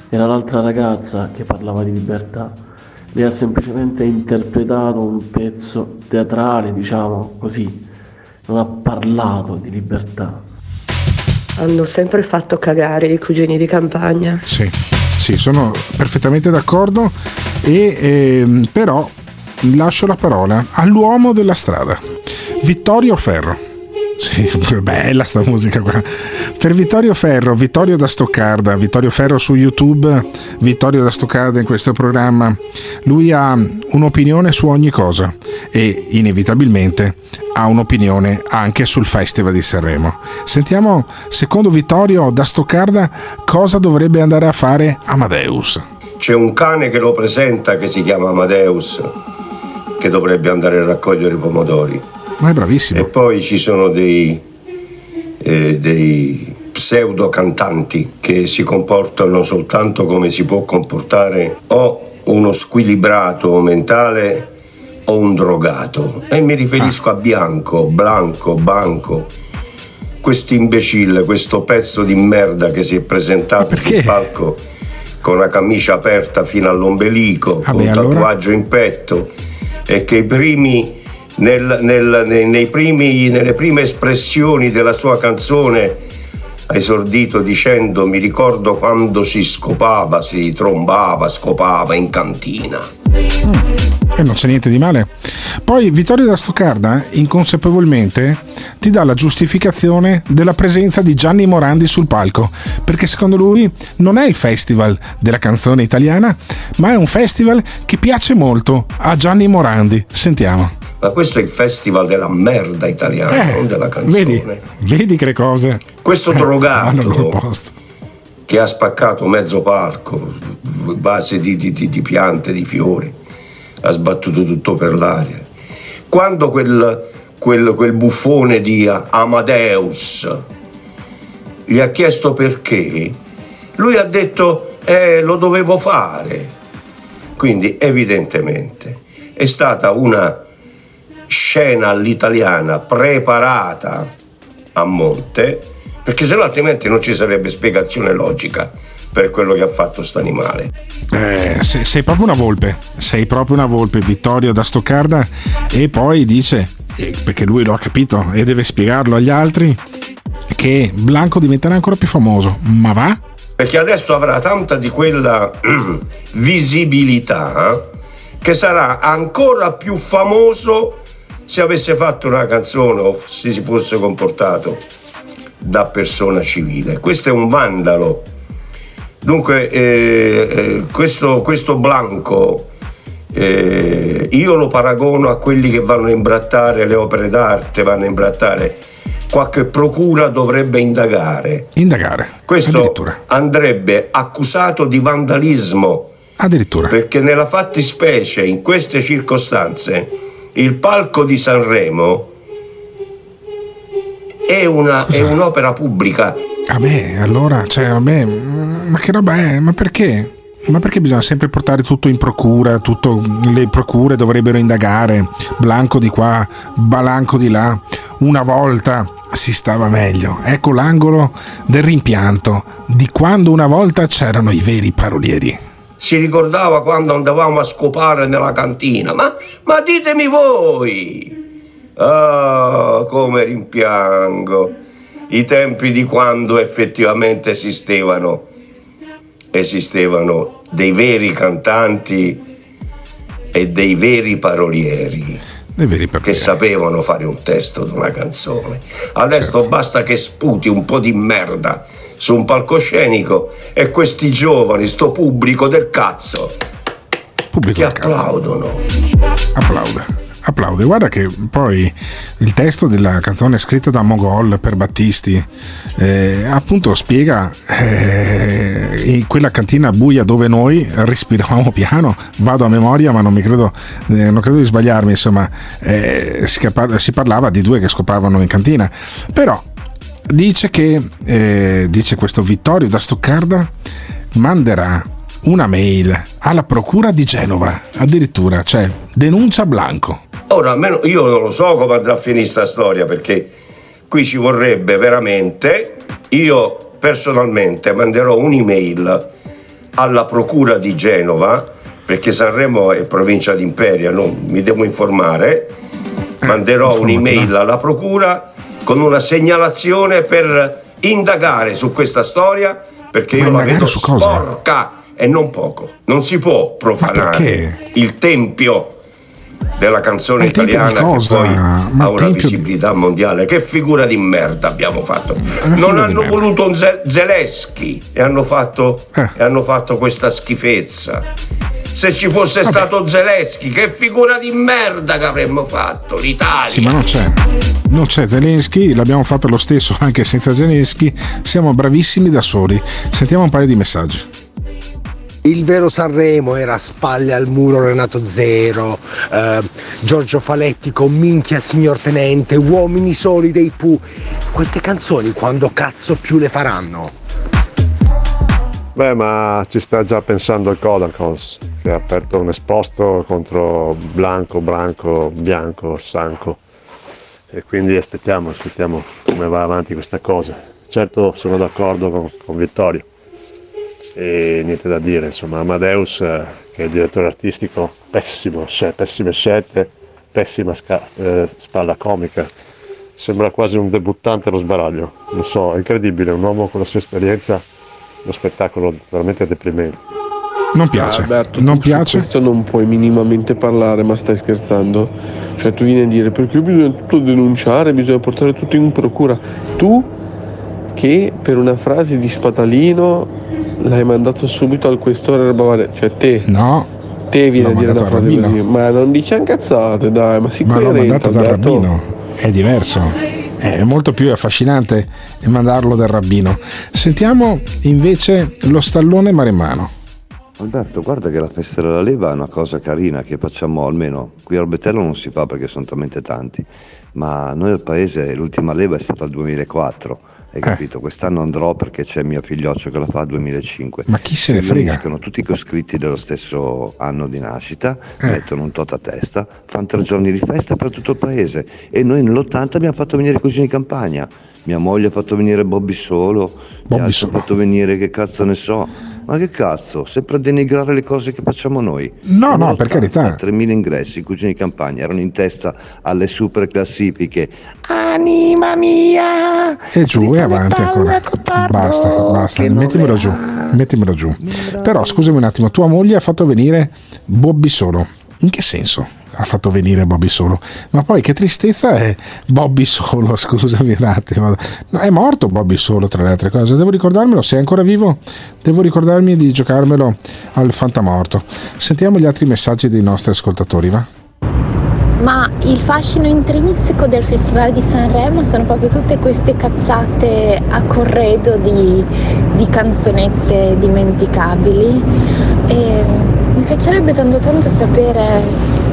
era l'altra ragazza che parlava di libertà. Lei ha semplicemente interpretato un pezzo teatrale, diciamo così, non ha parlato di libertà. Hanno sempre fatto cagare i cugini di campagna. Sì, sì, sono perfettamente d'accordo e ehm, però lascio la parola all'uomo della strada, Vittorio Ferro. Sì, bella sta musica qua. Per Vittorio Ferro, Vittorio da Stoccarda, Vittorio Ferro su YouTube, Vittorio da Stoccarda in questo programma. Lui ha un'opinione su ogni cosa e inevitabilmente ha un'opinione anche sul Festival di Sanremo. Sentiamo, secondo Vittorio da Stoccarda, cosa dovrebbe andare a fare Amadeus. C'è un cane che lo presenta che si chiama Amadeus, che dovrebbe andare a raccogliere i pomodori. Ma è bravissimo. E poi ci sono dei, eh, dei pseudo cantanti che si comportano soltanto come si può comportare o uno squilibrato mentale o un drogato. E mi riferisco a Bianco, Blanco, Banco. Questo imbecille, questo pezzo di merda che si è presentato sul palco con la camicia aperta fino all'ombelico, con un allora? tatuaggio in petto e che i primi, nel- nel- primi- nelle prime espressioni della sua canzone ha esordito dicendo mi ricordo quando si scopava, si trombava, scopava in cantina. E non c'è niente di male. Poi Vittorio da Stoccarda, inconsapevolmente, ti dà la giustificazione della presenza di Gianni Morandi sul palco, perché secondo lui non è il festival della canzone italiana, ma è un festival che piace molto a Gianni Morandi. Sentiamo. Ma questo è il festival della merda italiana, non della canzone. Eh, Vedi, vedi che cose. Questo *laughs* Eh, drogato che ha spaccato mezzo palco, base di, di- di- di piante, di fiori, ha sbattuto tutto per l'aria. Quando quel, quel- quel buffone di Amadeus gli ha chiesto perché, lui ha detto eh, lo dovevo fare. Quindi evidentemente è stata una scena all'italiana preparata a monte, perché se no altrimenti non ci sarebbe spiegazione logica per quello che ha fatto sto animale. Eh, sei, sei proprio una volpe, sei proprio una volpe, Vittorio da Stoccarda, e poi dice, eh, perché lui lo ha capito e deve spiegarlo agli altri, che Blanco diventerà ancora più famoso. Ma va? Perché adesso avrà tanta di quella *clears throat* visibilità che sarà ancora più famoso se avesse fatto una canzone o se si fosse comportato da persona civile. Questo è un vandalo. Dunque, eh, eh, questo, questo Blanco eh, io lo paragono a quelli che vanno a imbrattare le opere d'arte, vanno a imbrattare qualche procura dovrebbe indagare. Indagare. Questo andrebbe accusato di vandalismo. Addirittura. Perché nella fattispecie, in queste circostanze, il palco di Sanremo è, una, è un'opera pubblica. Vabbè, allora, cioè, vabbè, ma che roba è? Ma perché? Ma perché bisogna sempre portare tutto in procura? Tutto, le procure dovrebbero indagare, Blanco di qua, Balanco di là. Una volta si stava meglio. Ecco l'angolo del rimpianto di quando una volta c'erano i veri parolieri. Si ricordava quando andavamo a scopare nella cantina. Ma, ma ditemi voi! Ah, come rimpiango i tempi di quando effettivamente esistevano, esistevano dei veri cantanti e dei veri parolieri che sapevano fare un testo di una canzone. Adesso Certo. basta che sputi un po' di merda su un palcoscenico e questi giovani, sto pubblico del cazzo, Pubblico che del cazzo. applaudono. Applaude. Applaude. Guarda che poi il testo della canzone scritta da Mogol per Battisti eh, appunto spiega eh, in quella cantina buia dove noi respiravamo piano. Vado a memoria, ma non mi credo, eh, non credo di sbagliarmi. Insomma, eh, si, capa- si parlava di due che scopavano in cantina. Però dice che eh, dice questo Vittorio da Stoccarda manderà una mail alla procura di Genova addirittura cioè denuncia Blanco. Ora, almeno io non lo so come andrà a finire sta storia perché qui ci vorrebbe veramente, io personalmente manderò un'email alla Procura di Genova, perché Sanremo è provincia di Imperia, non mi devo informare, manderò un'email alla Procura con una segnalazione per indagare su questa storia perché Ma io la vedo sporca e non poco. Non si può profanare il tempio della canzone italiana che poi Ma ha una tempio di- visibilità mondiale. Che figura di merda abbiamo fatto. Non hanno voluto un Ze- Zelensky e hanno, fatto, Eh. e hanno fatto questa schifezza. Se ci fosse stato Zelensky, che figura di merda che avremmo fatto? l'Italia. sì ma non c'è. Non c'è Zelensky l'abbiamo fatto lo stesso anche senza Zelensky. Siamo bravissimi da soli. Sentiamo un paio di messaggi. Il vero Sanremo era Spalle al muro Renato Zero, eh, Giorgio Faletti con Minchia signor Tenente, Uomini soli dei Pooh. Queste canzoni quando cazzo più le faranno? Beh, ma ci sta già pensando il Codacons, che ha aperto un esposto contro Blanco, Branco, Bianco, Sanco. E quindi aspettiamo, aspettiamo come va avanti questa cosa. Certo sono d'accordo con, con Vittorio. E niente da dire, insomma, Amadeus, eh, che è il direttore artistico, pessimo, pessime scelte, pessima sca- eh, spalla comica. Sembra quasi un debuttante allo sbaraglio. Non so, è incredibile, un uomo con la sua esperienza lo spettacolo veramente deprimente. Non piace Alberto, non piace questo non puoi minimamente parlare, ma stai scherzando? Cioè tu vieni a dire perché bisogna tutto denunciare, bisogna portare tutto in procura. Tu che per una frase di spatalino l'hai mandato subito al questore Bavaria, cioè te. No. Te vieni L'ho a dire una frase Rabbino. così, ma non dici anche cazzate, dai, ma si ma l'ho mandato dal rabbino è diverso è molto più affascinante mandarlo dal rabbino sentiamo invece lo stallone maremmano Alberto, guarda che la festa della leva è una cosa carina che facciamo almeno qui a Orbetello non si fa perché sono talmente tanti, ma noi al paese l'ultima leva è stata al 2004, hai capito? Quest'anno andrò perché c'è mio figlioccio che la fa al 2005. Ma chi se ne frega? riuniscono tutti i coscritti dello stesso anno di nascita, Eh. mettono un tot a testa, fanno tre giorni di festa per tutto il paese e noi nell'80 abbiamo fatto venire i cugini di campagna. Mia moglie ha fatto venire Bobby Solo, gli altri ha fatto venire che cazzo ne so. Ma che cazzo, sempre a denigrare le cose che facciamo noi. No, no, per carità. 3.000 ingressi, i cugini di campagna erano in testa alle super classifiche. Anima mia! e giù e avanti ancora basta basta mettimelo giù mettimelo giù però scusami un attimo tua moglie ha fatto venire Bobby solo in che senso ha fatto venire Bobby Solo. Ma poi che tristezza è Bobby Solo, *laughs* scusami un attimo. È morto Bobby Solo tra le altre cose, devo ricordarmelo, se è ancora vivo, devo ricordarmi di giocarmelo al fantamorto. Sentiamo gli altri messaggi dei nostri ascoltatori, va? Ma il fascino intrinseco del Festival di Sanremo sono proprio tutte queste cazzate a corredo di, di canzonette dimenticabili. E mi piacerebbe tanto tanto sapere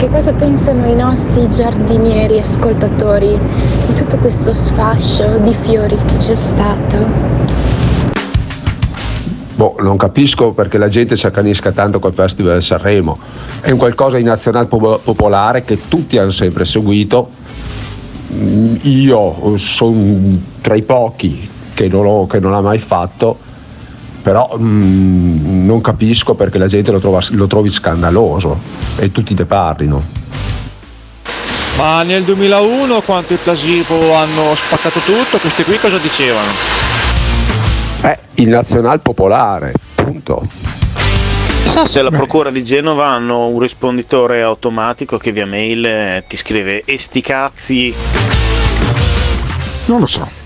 che cosa pensano i nostri giardinieri ascoltatori di tutto questo sfascio di fiori che c'è stato. Boh, non capisco perché la gente si accanisca tanto col Festival di Sanremo. È un qualcosa di nazional po- popolare che tutti hanno sempre seguito. Mm, Io sono tra i pochi che non, che non l'ha mai fatto, però mm, non capisco perché la gente lo, trova- lo trovi scandaloso e tutti ne parlino. Ma nel 2001 quando i Plasivo hanno spaccato tutto, questi qui cosa dicevano? È il nazional popolare, punto. Chissà se alla procura di Genova hanno un risponditore automatico che via mail eh, ti scrive e sti cazzi. Non lo so.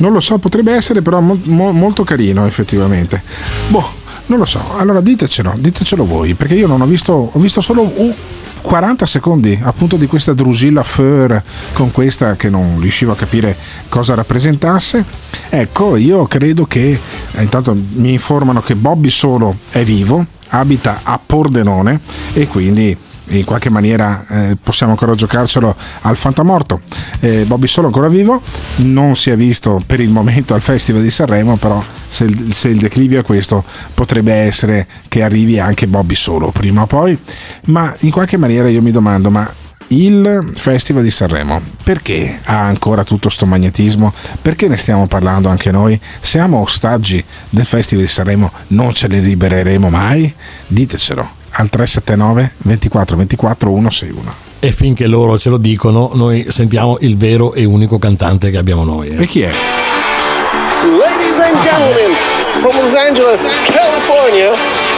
Non lo so, potrebbe essere però mo- mo- molto carino effettivamente. Boh, non lo so. Allora ditecelo, ditecelo voi, perché io non ho visto, ho visto solo uh, 40 secondi appunto di questa Drusilla Feur con questa che non riuscivo a capire cosa rappresentasse. Ecco, io credo che eh, intanto mi informano che Bobby Solo è vivo, abita a Pordenone e quindi in qualche maniera eh, possiamo ancora giocarcelo al fantamorto. Eh, Bobby Solo ancora vivo, non si è visto per il momento al Festival di Sanremo, però se se il declivio è questo potrebbe essere che arrivi anche Bobby Solo prima o poi, ma in qualche maniera io mi domando, ma il Festival di Sanremo perché ha ancora tutto sto magnetismo? Perché ne stiamo parlando anche noi? Siamo ostaggi del Festival di Sanremo, non ce ne libereremo mai? Ditecelo al 379 24 24 161. E finché loro ce lo dicono, noi sentiamo il vero e unico cantante che abbiamo noi. eh. E chi è? Ladies and gentlemen, from Los Angeles, California,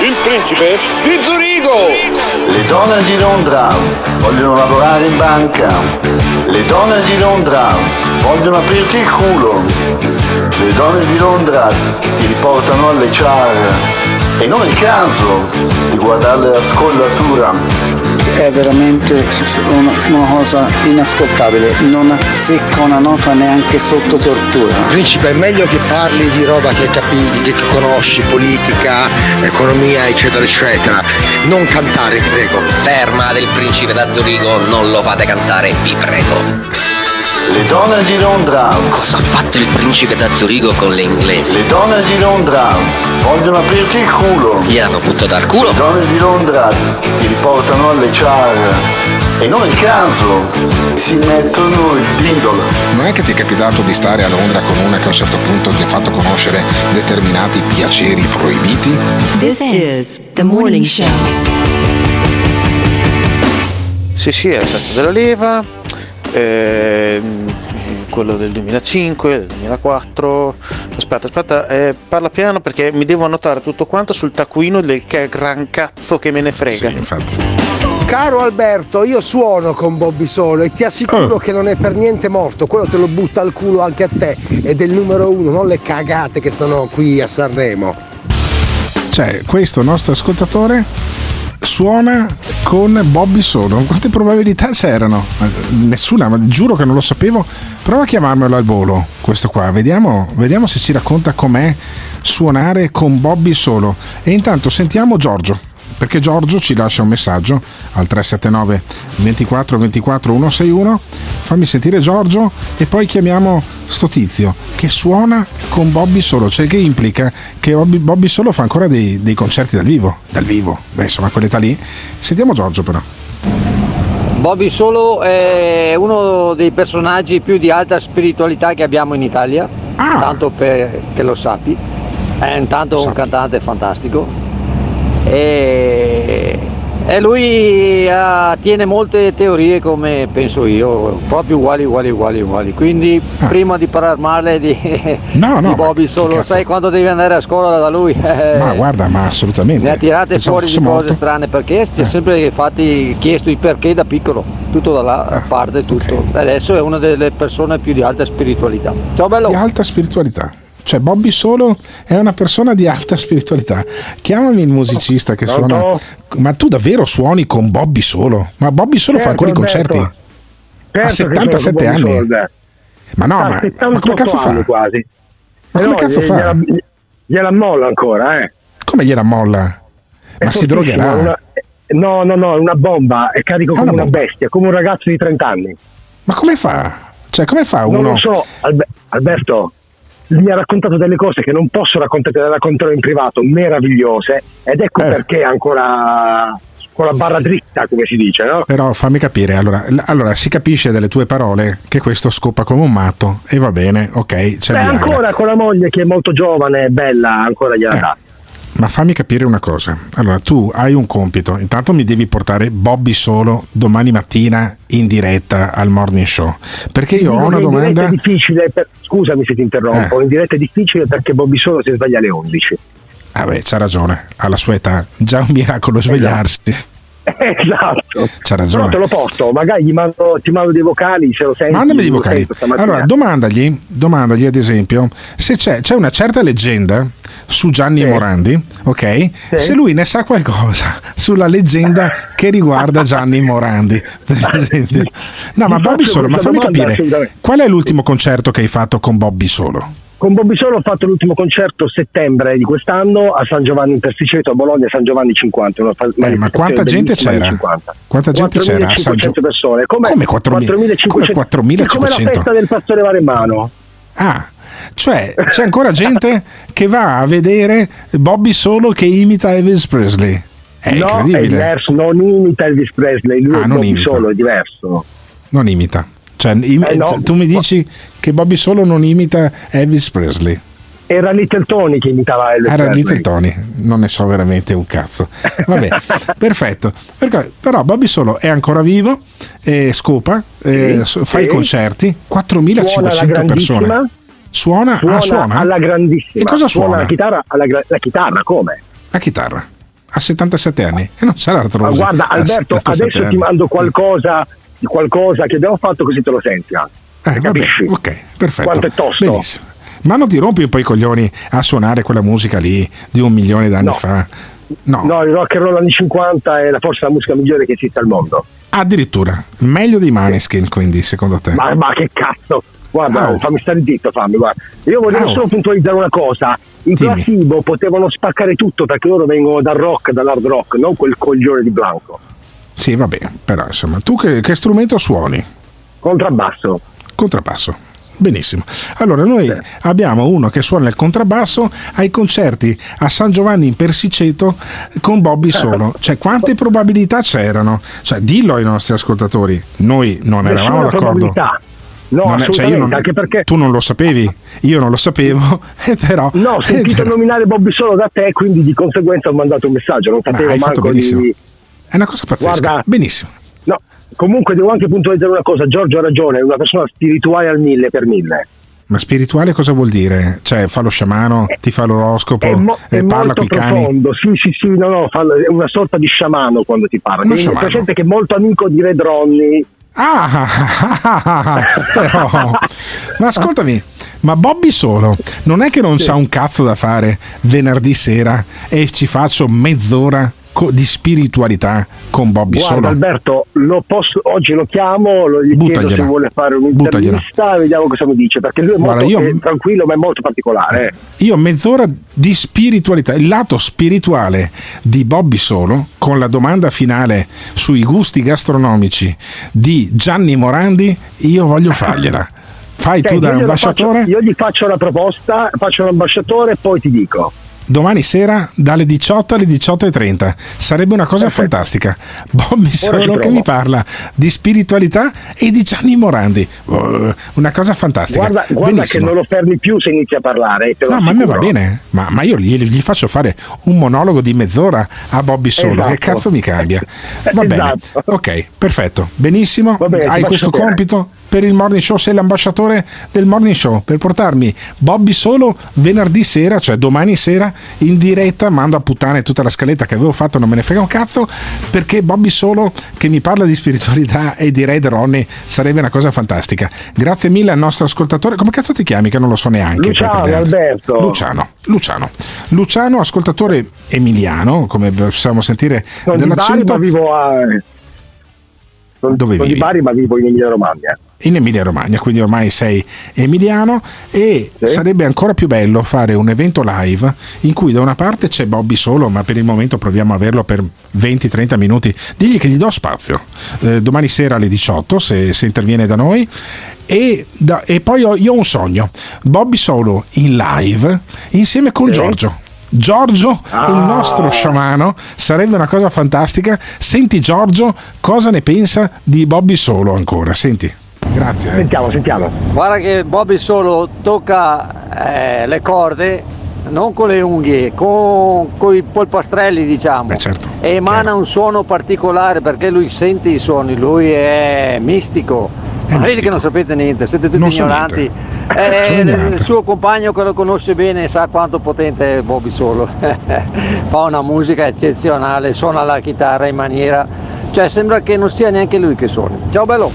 il principe di Zurigo. Le donne di Londra vogliono lavorare in banca. Le donne di Londra vogliono aprirti il culo. Le donne di Londra ti riportano alle char. E non è il caso di guardare la scollatura. È veramente una, una cosa inascoltabile, non azzecca una nota neanche sotto tortura. Principe, è meglio che parli di roba che capisci, che conosci, politica, economia, eccetera, eccetera. Non cantare, ti prego. Ferma del principe da Zurigo, non lo fate cantare, vi prego. Le donne di Londra. Cosa ha fatto il principe da Zurigo con le inglesi? Le donne di Londra vogliono aprirti il culo. Gli hanno buttato al culo? Le donne di Londra ti riportano alle char. E non è il caso, si mettono il dindolo. Non è che ti è capitato di stare a Londra con una che a un certo punto ti ha fatto conoscere determinati piaceri proibiti? This is the morning show. Sì, sì, è la festa della leva, quello del 2005, del 2004. Aspetta, aspetta, eh, parla piano perché mi devo annotare tutto quanto sul taccuino del che gran cazzo che me ne frega. Sì, infatti. Caro Alberto, io suono con Bobby Solo e ti assicuro che non è per niente morto, quello te lo butta al culo anche a te, è del numero uno, non le cagate che stanno qui a Sanremo. Cioè, questo nostro ascoltatore suona con Bobby Solo. Quante probabilità c'erano? Nessuna, ma giuro che non lo sapevo. Prova a chiamarmelo al volo, questo qua. Vediamo, vediamo se ci racconta com'è suonare con Bobby Solo. E intanto sentiamo Giorgio. Perché Giorgio ci lascia un messaggio al 379 24 24 161. Fammi sentire Giorgio e poi chiamiamo sto tizio che suona con Bobby Solo, cioè che implica che Bobby, Bobby Solo fa ancora dei, dei concerti dal vivo. Dal vivo, beh, insomma, a quell'età lì. Sentiamo Giorgio però. Bobby Solo è uno dei personaggi più di alta spiritualità che abbiamo in Italia, tanto per che lo sappi. È intanto un cantante fantastico e E lui eh, tiene molte teorie come penso io, proprio uguali, uguali, uguali, uguali. Quindi prima di parlare male di, Ah. No, no, di Bobby solo, sai quando devi andare a scuola da lui? *laughs* Eh, Ma guarda, ma assolutamente. ne ha tirate Pensavo fuori di cose morto. strane perché ci ha sempre fatti chiesto il perché da piccolo, tutto dalla Ah, parte, tutto. Adesso è una delle persone più di alta spiritualità. Ciao bello! Di alta spiritualità. Cioè, Bobby Solo è una persona di alta spiritualità. Chiamami il musicista che suona. Ma tu davvero suoni con Bobby Solo? Ma Bobby Solo fa Certo, ancora i concerti? A Certo che sono 77 con Bobby anni. Solo. Ma no, ma, 78 ma come cazzo fa? quasi. Ma come no, cazzo gli- fa? Gliela, gliela molla ancora, eh. Come gliela molla? È Ma si drogherà? una- No, no, no, è una bomba, è carico È come una bomba. bestia, come un ragazzo di 30 anni. Ma come fa? Cioè, come fa Non uno? lo so, Albe- Alberto, mi ha raccontato delle cose che non posso raccontare, le racconterò in privato, meravigliose, ed ecco Eh. perché ancora con la barra dritta, come si dice, no? Però fammi capire, allora, allora si capisce dalle tue parole che questo scopa come un matto e va bene, ok, c'è Beh, ancora con la moglie che è molto giovane, bella, ancora Eh. gliela dà. Ma fammi capire una cosa. Allora, tu hai un compito. Intanto mi devi portare Bobby solo domani mattina in diretta al morning show. Perché io ho una che in diretta domanda. È difficile per- Scusami se ti interrompo, Eh. in diretta è difficile perché Bobby Solo si sveglia alle 11. Ah, beh, c'ha ragione. Alla sua età, già un miracolo svegliarsi. esatto. *laughs* C'ha Però ragione. te lo porto, magari gli mando- ti mando dei vocali se lo senti. Mandami dei vocali. Allora, domandagli, domandagli ad esempio se c'è, c'è una certa leggenda su Gianni Morandi, ok? Se lui ne sa qualcosa sulla leggenda che riguarda Gianni Morandi. *laughs* No, ma Bobby Solo, ma fammi capire, qual è l'ultimo concerto che hai fatto con Bobby Solo? Con Bobby Solo ho fatto l'ultimo concerto settembre di quest'anno a San Giovanni in Persiceto a Bologna, San Giovanni 50. Una fa- Eh, ma quanta gente c'era? anni 50. Quanta gente c'era a San 4.500 Gio- persone. Come, Come 4.000? 4.500? Come È 4.500? come la festa del pastore Varemano. Ah, cioè c'è ancora gente che va a vedere Bobby Solo che imita Elvis Presley. È no, è diverso, non imita Elvis Presley, lui Ah, è non Bobby imita. Solo, è diverso. Non imita. Cioè, im- Eh, no. tu mi dici che Bobby Solo non imita Elvis Presley. Era Little Tony che imitava Elvis Era Presley. Little Tony, non ne so veramente un cazzo. Vabbè, *laughs* perfetto. Perché- però Bobby Solo è ancora vivo, eh, scopa, eh, Sì, fa sì. i concerti, Suona 4500 alla persone. Suona, Suona, ah, suona? alla grandissima. E cosa Suona suona? la chitarra, alla la chitarra come? La chitarra. A 77 anni e non sarà Ma artrosi. guarda a Alberto, 77 adesso ti anni. mando qualcosa qualcosa che abbiamo fatto così te lo senti anche. Eh, vabbè, Capisci? ok, perfetto. Quanto è tosto? Benissimo. Ma non ti rompi un po' i coglioni a suonare quella musica lì di un milione d'anni No. fa? No. No, il rock and roll anni 50 è la- forse la musica migliore che esiste al mondo. Addirittura, meglio dei Maneskin, quindi, secondo te? Ma, ma che cazzo! Guarda, Au. fammi stare zitto, fammi, guarda. Io volevo Au. solo puntualizzare una cosa. I placebo potevano spaccare tutto perché loro vengono dal rock, dall'hard rock, non quel coglione di Blanco. Sì, va bene, però insomma, tu che, che strumento suoni? Contrabbasso. Contrabbasso. Benissimo. Allora, noi abbiamo uno che suona il contrabbasso ai concerti a San Giovanni in Persiceto con Bobby solo. Cioè, quante probabilità c'erano? Cioè, dillo ai nostri ascoltatori. Noi non eravamo Nessuna d'accordo. probabilità. No, Non è- cioè, non- anche perché Tu non lo sapevi, io non lo sapevo, *laughs* e però. No, ho sentito *laughs* nominare Bobby solo da te, quindi di conseguenza ho mandato un messaggio. Non sapevo hai fatto manco benissimo. di. È una cosa pazzesca. Guarda, Benissimo. No, comunque devo anche puntualizzare una cosa. Giorgio ha ragione, è una persona spirituale al mille per mille. Ma spirituale cosa vuol dire? Cioè, fa lo sciamano, ti fa l'oroscopo, È, mo- e è parla con i cani. Sì, sì, sì, no, no, è una sorta di sciamano quando ti parla. Uno sciamano. presente che è molto amico di Red Ronnie. Ah, *laughs* però, ma ascoltami, ma Bobby solo non è che non c'ha un cazzo da fare venerdì sera e ci faccio mezz'ora di spiritualità con Bobby Guarda solo? Alberto, lo posso- oggi lo chiamo, lo gli chiedo Buttagliela. se vuole fare un'intervista, vediamo cosa mi dice, perché lui è Guarda, molto io- eh, tranquillo ma è molto particolare. eh. Io mezz'ora di spiritualità, il lato spirituale di Bobby Solo, con la domanda finale sui gusti gastronomici di Gianni Morandi, io voglio fargliela. Fai tu Senti, da io ambasciatore? faccio- io gli faccio la proposta, faccio l'ambasciatore e poi ti dico. Domani sera dalle 18 alle 18.30. Sarebbe una cosa fantastica. Bobby Solo che mi parla di spiritualità e di Gianni Morandi. Uh, una cosa fantastica. Guarda, guarda che non lo fermi più se inizia a parlare. No, ma a me va bene, ma, ma io gli, gli faccio fare un monologo di mezz'ora a Bobby Solo. Esatto. Che cazzo mi cambia? Va bene, Esatto. ok, perfetto, benissimo. Bene, Hai questo sapere. compito per il morning show. Sei l'ambasciatore del morning show per portarmi Bobby Solo venerdì sera, cioè domani sera, in diretta. Mando a puttane tutta la scaletta che avevo fatto, non me ne frega un cazzo. Perché Bobby Solo che mi parla di spiritualità *laughs* e di Red Ronnie sarebbe una cosa fantastica. Grazie mille al nostro ascoltatore. Come cazzo ti chiami? Che non lo so neanche. Luciano, Alberto. Luciano, Luciano. Luciano, ascoltatore emiliano, come possiamo sentire Bari, dall'accento. ma vivo a. Sono, Dove sono vivi? di Bari, ma vivo in Emilia Romagna. in Emilia Romagna, quindi ormai sei emiliano e sarebbe ancora più bello fare un evento live in cui da una parte c'è Bobby solo, ma per il momento proviamo a averlo per 20-30 minuti, digli che gli do spazio, Eh, domani sera alle 18 se, se interviene da noi e, da- e poi ho, io ho un sogno, Bobby solo in live insieme con Giorgio. Giorgio, il nostro sciamano, sarebbe una cosa fantastica. Senti Giorgio, cosa ne pensa di Bobby solo ancora? Senti. Grazie. eh. Sentiamo, sentiamo. Guarda che Bobby solo tocca eh, le corde non con le unghie, con, i polpastrelli diciamo. certo, e emana un suono particolare perché lui sente i suoni, lui è mistico. Ma vedi mistico. che non sapete niente, siete tutti Non so ignoranti. Eh, Sono il ignorante. suo compagno che lo conosce bene sa quanto potente è Bobby Solo. *laughs* Fa una musica eccezionale, suona la chitarra in maniera. Cioè sembra che non sia neanche lui che suoni. Ciao bello!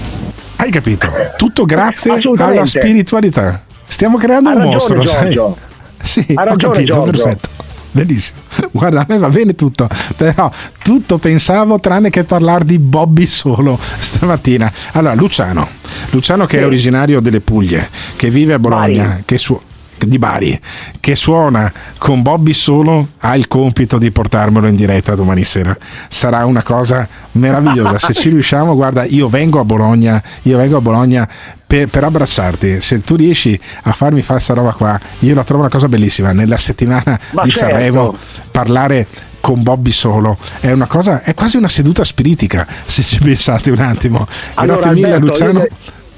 Hai capito? Tutto grazie alla spiritualità. Stiamo creando Ha un ragione, mostro, sai? Giorgio. *laughs* Sì, Ha ho ragione, capito, Giorgio. perfetto. Bellissimo. *laughs* Guarda, a me va bene tutto, però tutto pensavo tranne che parlare di Bobby solo stamattina. Allora, Luciano, Luciano che è originario delle Puglie, che vive a Bologna, che su- di Bari, che suona con Bobby solo, ha il compito di portarmelo in diretta domani sera. Sarà una cosa meravigliosa. Se ci riusciamo, guarda, io vengo a Bologna, io vengo a Bologna per, per abbracciarti. Se tu riesci a farmi fare sta roba qua, io la trovo una cosa bellissima. Nella settimana Ma di certo. Sanremo parlare con Bobby solo è una cosa, è quasi una seduta spiritica, se ci pensate un attimo. Allora, Grazie mille Alberto, Luciano. io-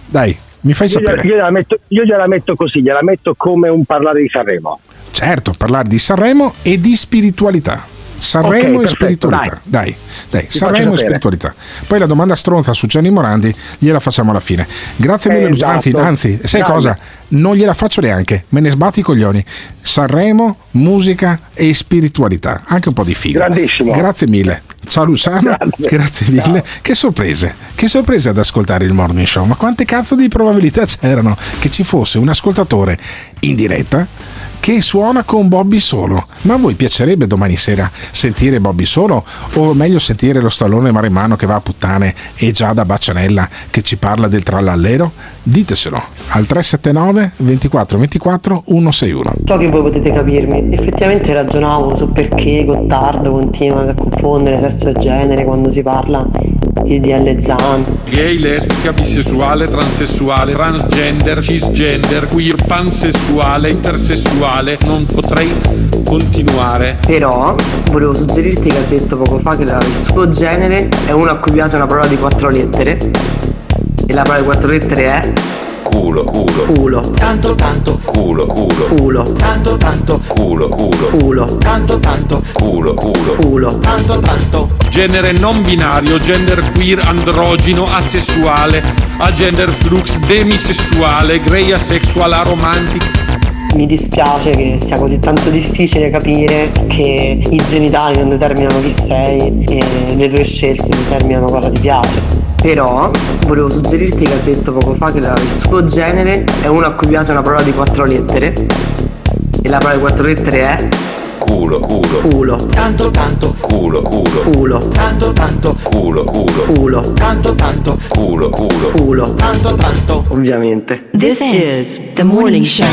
Dai, mi fai Io gliela, sapere. io gliela metto, io gliela metto così, gliela metto come un parlare di Sanremo. Certo, parlare di Sanremo e di spiritualità. Sanremo Ok, e spiritualità. Dai, dai, Ti Sanremo e spiritualità. Poi la domanda stronza su Gianni Morandi gliela facciamo alla fine. Grazie mille, Luciano. Anzi, Esatto. anzi, sai Dai. cosa? Non gliela faccio neanche, me ne sbatti i coglioni. Sanremo, musica e spiritualità. Anche un po' di figo. Grandissimo. Grazie mille. Ciao Luciano, grazie, mille. Che sorprese, che sorprese ad ascoltare il morning show. Ma quante cazzo di probabilità c'erano che ci fosse un ascoltatore in diretta che suona con Bobby solo. Ma a voi piacerebbe domani sera sentire Bobby solo? O meglio sentire lo stallone maremmano che va a puttane e Giada Bacianella che ci parla del trallallero? Diteselo al 379 24 24 161. So che voi potete capirmi, effettivamente ragionavo su perché Gottardo continua a confondere sesso e genere quando si parla di DL Zan. Gay, lesbica, bisessuale, transessuale, transgender, cisgender, queer, pansessuale, intersessuale, non potrei continuare. Però volevo suggerirti che ha detto poco fa che il suo genere è uno a cui piace una parola di quattro lettere e la parola di quattro lettere è Culo, culo, culo. tanto, tanto, culo, culo, Culo. tanto, tanto, culo, culo, Culo. tanto, tanto, culo, culo, Culo. tanto, tanto. Genere non binario, gender queer, androgino, asessuale, agender flux, demisessuale, grey asexual, aromantic. Mi dispiace che sia così tanto difficile capire che i genitali non determinano chi sei e le tue scelte determinano cosa ti piace. Però volevo suggerirti che ha detto poco fa che la- il suo genere è uno a cui piace una parola di quattro lettere e la parola di quattro lettere è Culo, culo, culo. tanto, tanto, culo, culo, Culo. tanto, tanto, culo, culo, Culo. tanto, tanto, culo, culo, Culo. tanto, tanto. Ovviamente. This is the morning show.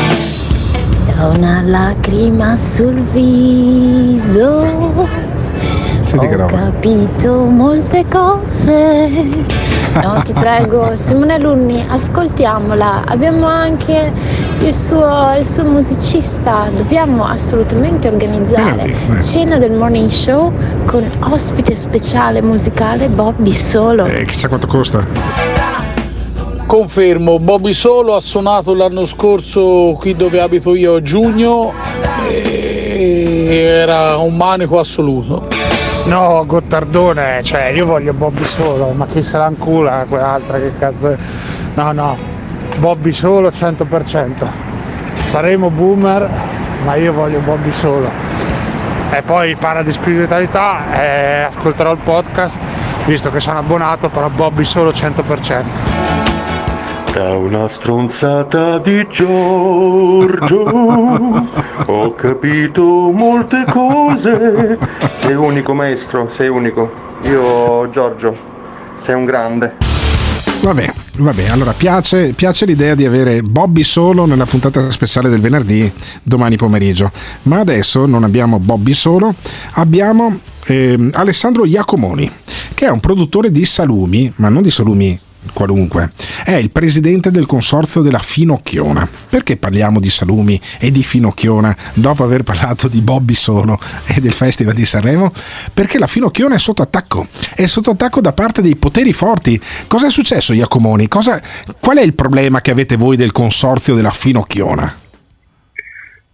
Da una lacrima sul viso Senti che Ho roba. capito molte cose. No, ti prego, *laughs* Simone Alunni, ascoltiamola. Abbiamo anche il suo, il suo musicista. Dobbiamo assolutamente organizzare Venerdì, vai. cena del morning show con ospite speciale musicale Bobby Solo. Eh, chissà quanto costa. Confermo, Bobby Solo ha suonato l'anno scorso qui dove abito io a giugno e era un manico assoluto. No, Gottardone, cioè io voglio Bobby solo, ma chi se la incula quell'altra che cazzo. No, no, Bobby solo 100%. Saremo boomer, ma io voglio Bobby solo. E poi parla di spiritualità, eh, ascolterò il podcast, visto che sono abbonato, però Bobby solo 100%. Da una stronzata di Giorgio *laughs* ho capito molte cose. Sei unico maestro, sei unico. Io Giorgio, sei un grande. Vabbè, vabbè, allora piace, piace l'idea di avere Bobby solo nella puntata speciale del venerdì domani pomeriggio, ma adesso non abbiamo Bobby solo, abbiamo ehm, Alessandro Iacomoni, che è un produttore di salumi, ma non di salumi qualunque, è il presidente del consorzio della Finocchiona. Perché parliamo di salumi e di Finocchiona dopo aver parlato di Bobby solo e del Festival di Sanremo? Perché la Finocchiona è sotto attacco, è sotto attacco da parte dei poteri forti. Cosa è successo, Iacomoni? Cosa, qual è il problema che avete voi del consorzio della Finocchiona?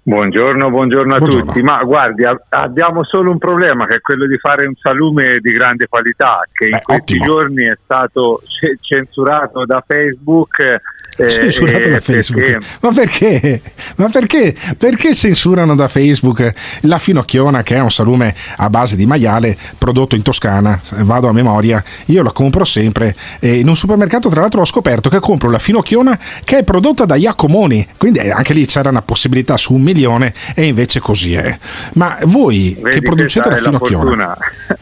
Buongiorno, buongiorno a Buongiorno. tutti. Ma guardi, a- abbiamo solo un problema che è quello di fare un salume di grande qualità che in questi giorni è stato ce- censurato da Facebook. eh, Censurato eh, da Facebook. perché- Ma perché? Ma perché? Perché censurano da Facebook la finocchiona che è un salume a base di maiale prodotto in Toscana? Vado a memoria, io la compro sempre e in un supermercato tra l'altro ho scoperto che compro la finocchiona che è prodotta da Iacomoni, quindi eh, anche lì c'era una possibilità su un milione e invece così è. Ma voi Vedi, che producete questa la finocchiona,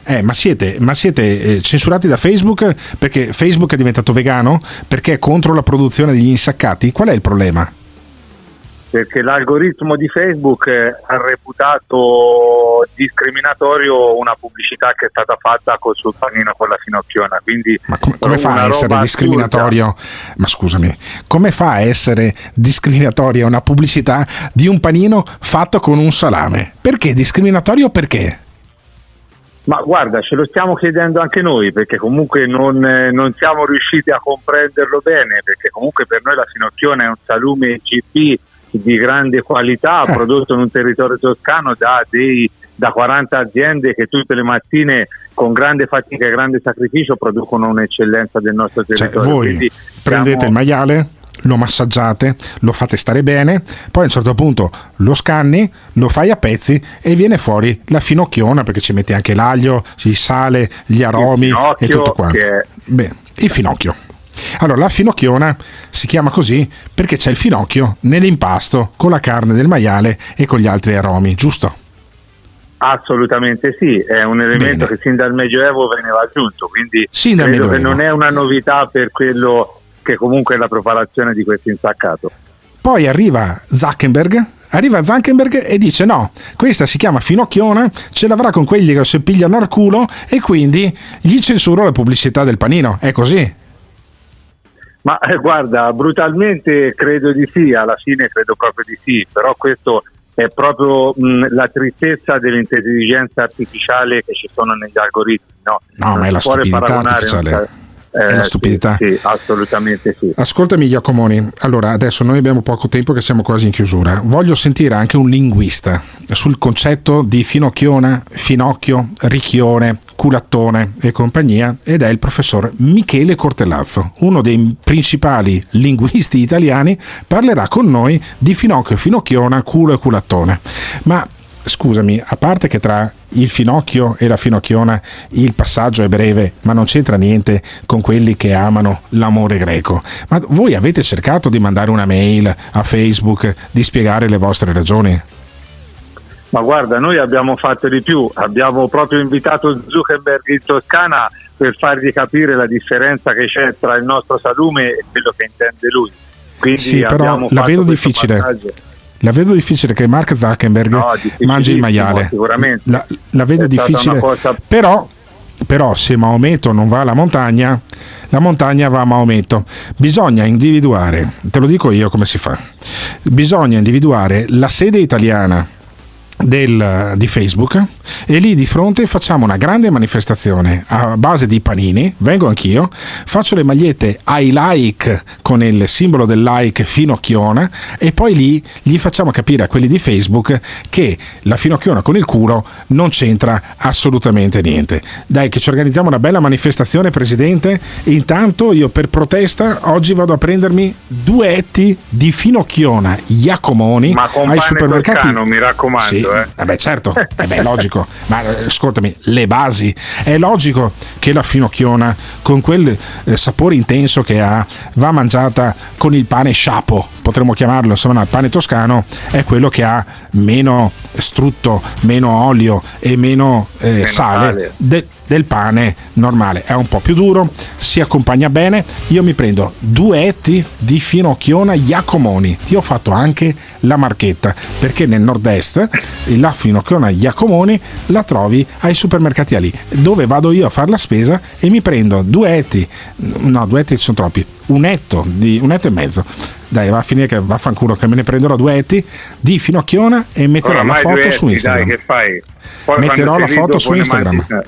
eh, ma siete, ma siete eh, censurati da Facebook perché Facebook è diventato vegano? Perché è contro la produzione degli insaccati? Qual è il problema? Perché l'algoritmo di Facebook eh, ha reputato discriminatorio una pubblicità che è stata fatta col sul panino con la finocchiona. Quindi Come fa una a essere discriminatorio? Ma scusami, come fa a essere discriminatoria una pubblicità di un panino fatto con un salame? Perché discriminatorio perché? Ma guarda, ce lo stiamo chiedendo anche noi perché comunque non, eh, non siamo riusciti a comprenderlo bene perché comunque per noi la finocchiona è un salume GP di grande qualità *laughs* prodotto in un territorio toscano da, dei, da 40 aziende che tutte le mattine con grande fatica e grande sacrificio producono un'eccellenza del nostro Cioè, territorio. voi Quindi prendete siamo- il maiale, lo massaggiate, lo fate stare bene, poi a un certo punto lo scanni, lo fai a pezzi e viene fuori la finocchiona perché ci metti anche l'aglio, il sale, gli aromi e tutto quanto. che Beh, il finocchio. Allora, la finocchiona si chiama così perché c'è il finocchio nell'impasto con la carne del maiale e con gli altri aromi, giusto? Assolutamente sì, è un elemento che sin dal Medioevo veniva aggiunto, quindi dal credo che non è una novità per quello che comunque è la preparazione di questo insaccato. Poi arriva Zuckerberg, arriva Zuckerberg e dice no, questa si chiama finocchiona, ce l'avrà con quelli che si pigliano al culo e quindi gli censuro la pubblicità del panino. È così. Ma eh, guarda, brutalmente credo di sì, alla fine credo proprio di sì, però questo è proprio mh, la tristezza dell'intelligenza artificiale che ci sono negli algoritmi. No, No, Non ma è la stupidità paragonare un- artificiale. eh, È la sì, stupidità. Sì, assolutamente sì. Ascoltami Giacomoni, allora adesso noi abbiamo poco tempo che siamo quasi in chiusura. Voglio sentire anche un linguista sul concetto di finocchiona, finocchio, ricchione, culattone e compagnia ed è il professor Michele Cortellazzo, uno dei principali linguisti italiani, parlerà con noi di finocchio, finocchiona, culo e culattone. Ma scusami, a parte che tra il finocchio e la finocchiona il passaggio è breve, ma non c'entra niente con quelli che amano l'amore greco. Ma voi avete cercato di mandare una mail a Facebook, di spiegare le vostre ragioni? Ma guarda, noi abbiamo fatto di più, abbiamo proprio invitato Zuckerberg in Toscana per fargli capire la differenza che c'è tra il nostro salume e quello che intende lui. Quindi Sì, però la vedo difficile. passaggio. La vedo difficile che Mark Zuckerberg No, mangi il maiale. sicuramente. La, la vedo È difficile. cosa- Però, però se Maometto non va alla montagna, la montagna va a Maometto. Bisogna individuare, te lo dico io come si fa, bisogna individuare la sede italiana del- di Facebook e lì di fronte facciamo una grande manifestazione a base di panini, vengo anch'io, faccio le magliette ai like con il simbolo del like finocchiona e poi lì gli facciamo capire a quelli di Facebook che la finocchiona con il culo non c'entra assolutamente niente. Dai che ci organizziamo una bella manifestazione Presidente, intanto io per protesta oggi vado a prendermi due etti di finocchiona Iacomoni ai supermercati. toscano, mi raccomando, Sì, eh. eh beh, certo, eh beh, è logico. Ma eh, ascoltami, le basi. È logico che la finocchiona, con quel eh, sapore intenso che ha, va mangiata con il pane sciapo, potremmo chiamarlo, insomma, il pane toscano, è quello che ha meno strutto, meno olio e meno, eh, Meno sale. sale. de- del pane normale è un po' più duro, si accompagna bene. Io mi prendo due etti di finocchiona Iacomoni. Ti ho fatto anche la marchetta perché nel nord-est la finocchiona Iacomoni la trovi ai supermercati lì, dove vado io a fare la spesa e mi prendo due etti, no, due etti sono troppi, un etto, di, un etto e mezzo. Dai, va a finire che vaffanculo che me ne prenderò due etti di finocchiona e metterò la Oramai foto due su Instagram. Dai, che fai? Poi Metterò la foto su Instagram. mangi-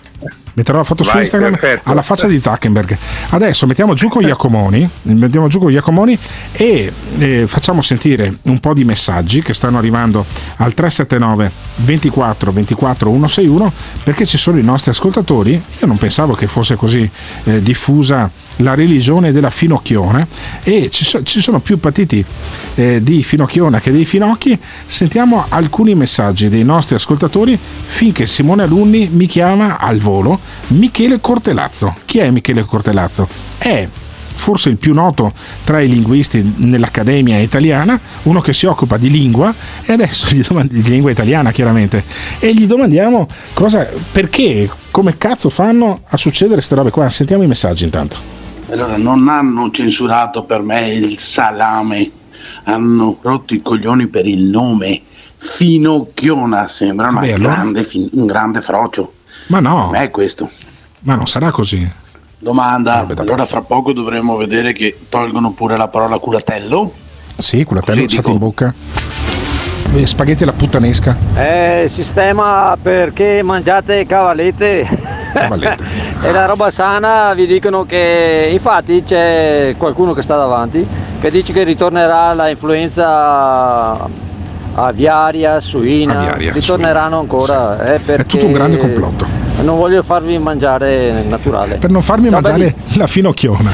Metterò la foto su Vai, Instagram perfetto. alla faccia di Zuckerberg. Adesso mettiamo giù con Iacomoni, mettiamo giù con Iacomoni e eh, facciamo sentire un po' di messaggi che stanno arrivando al 379 24 24 161 perché ci sono i nostri ascoltatori. Io non pensavo che fosse così eh, diffusa la religione della finocchiona e ci, so- ci sono più partiti eh, di finocchiona che dei finocchi. Sentiamo alcuni messaggi dei nostri ascoltatori finché Simone Alunni mi chiama al volo Michele Cortelazzo. Chi è Michele Cortelazzo? È forse il più noto tra i linguisti nell'Accademia Italiana, uno che si occupa di lingua e adesso gli domandi di lingua italiana chiaramente e gli domandiamo cosa perché come cazzo fanno a succedere queste robe qua. Sentiamo i messaggi intanto. Allora, non hanno censurato per me il salame, hanno rotto i coglioni per il nome. Finocchiona sembra una Vabbè, allora- grande, un grande frocio. Ma no. Ma è questo. Ma non sarà così. Domanda, allora fra poco dovremo vedere che tolgono pure la parola culatello. Sì, culatello, sati in bocca. Eh, Spaghetti alla puttanesca. È sistema perché mangiate cavallette. Cavallette. *laughs* e la roba sana vi dicono che infatti c'è qualcuno che sta davanti che dice che ritornerà la influenza aviaria, suina, Aviaria, ritorneranno ancora. eh, È tutto un grande complotto. Non voglio farvi mangiare naturale. Per non farmi Ciao, mangiare la finocchiona.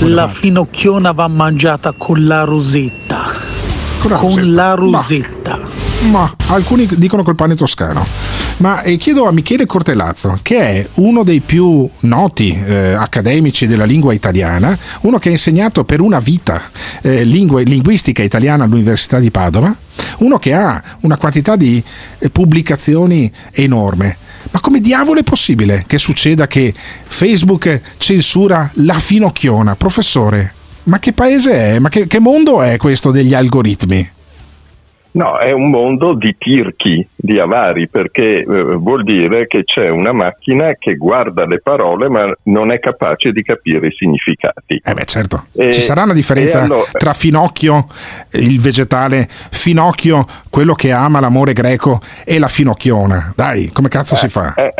La finocchiona va mangiata con la rosetta. Con la Con rosetta. la rosetta. Ma alcuni dicono col pane toscano. Ma eh, chiedo a Michele Cortelazzo, che è uno dei più noti eh, accademici della lingua italiana, uno che ha insegnato per una vita eh, lingua- linguistica italiana all'Università di Padova, uno che ha una quantità di eh, pubblicazioni enorme. Ma come diavolo è possibile che succeda che Facebook censura la finocchiona? Professore, ma che paese è? Ma che, che mondo è questo degli algoritmi? No, è un mondo di tirchi, di avari, perché eh, vuol dire che c'è una macchina che guarda le parole ma non è capace di capire i significati. Eh beh, certo. E- Ci sarà una differenza allora- tra finocchio, il vegetale, finocchio, quello che ama l'amore greco, e la finocchiona. Dai, come cazzo si fa? Eh,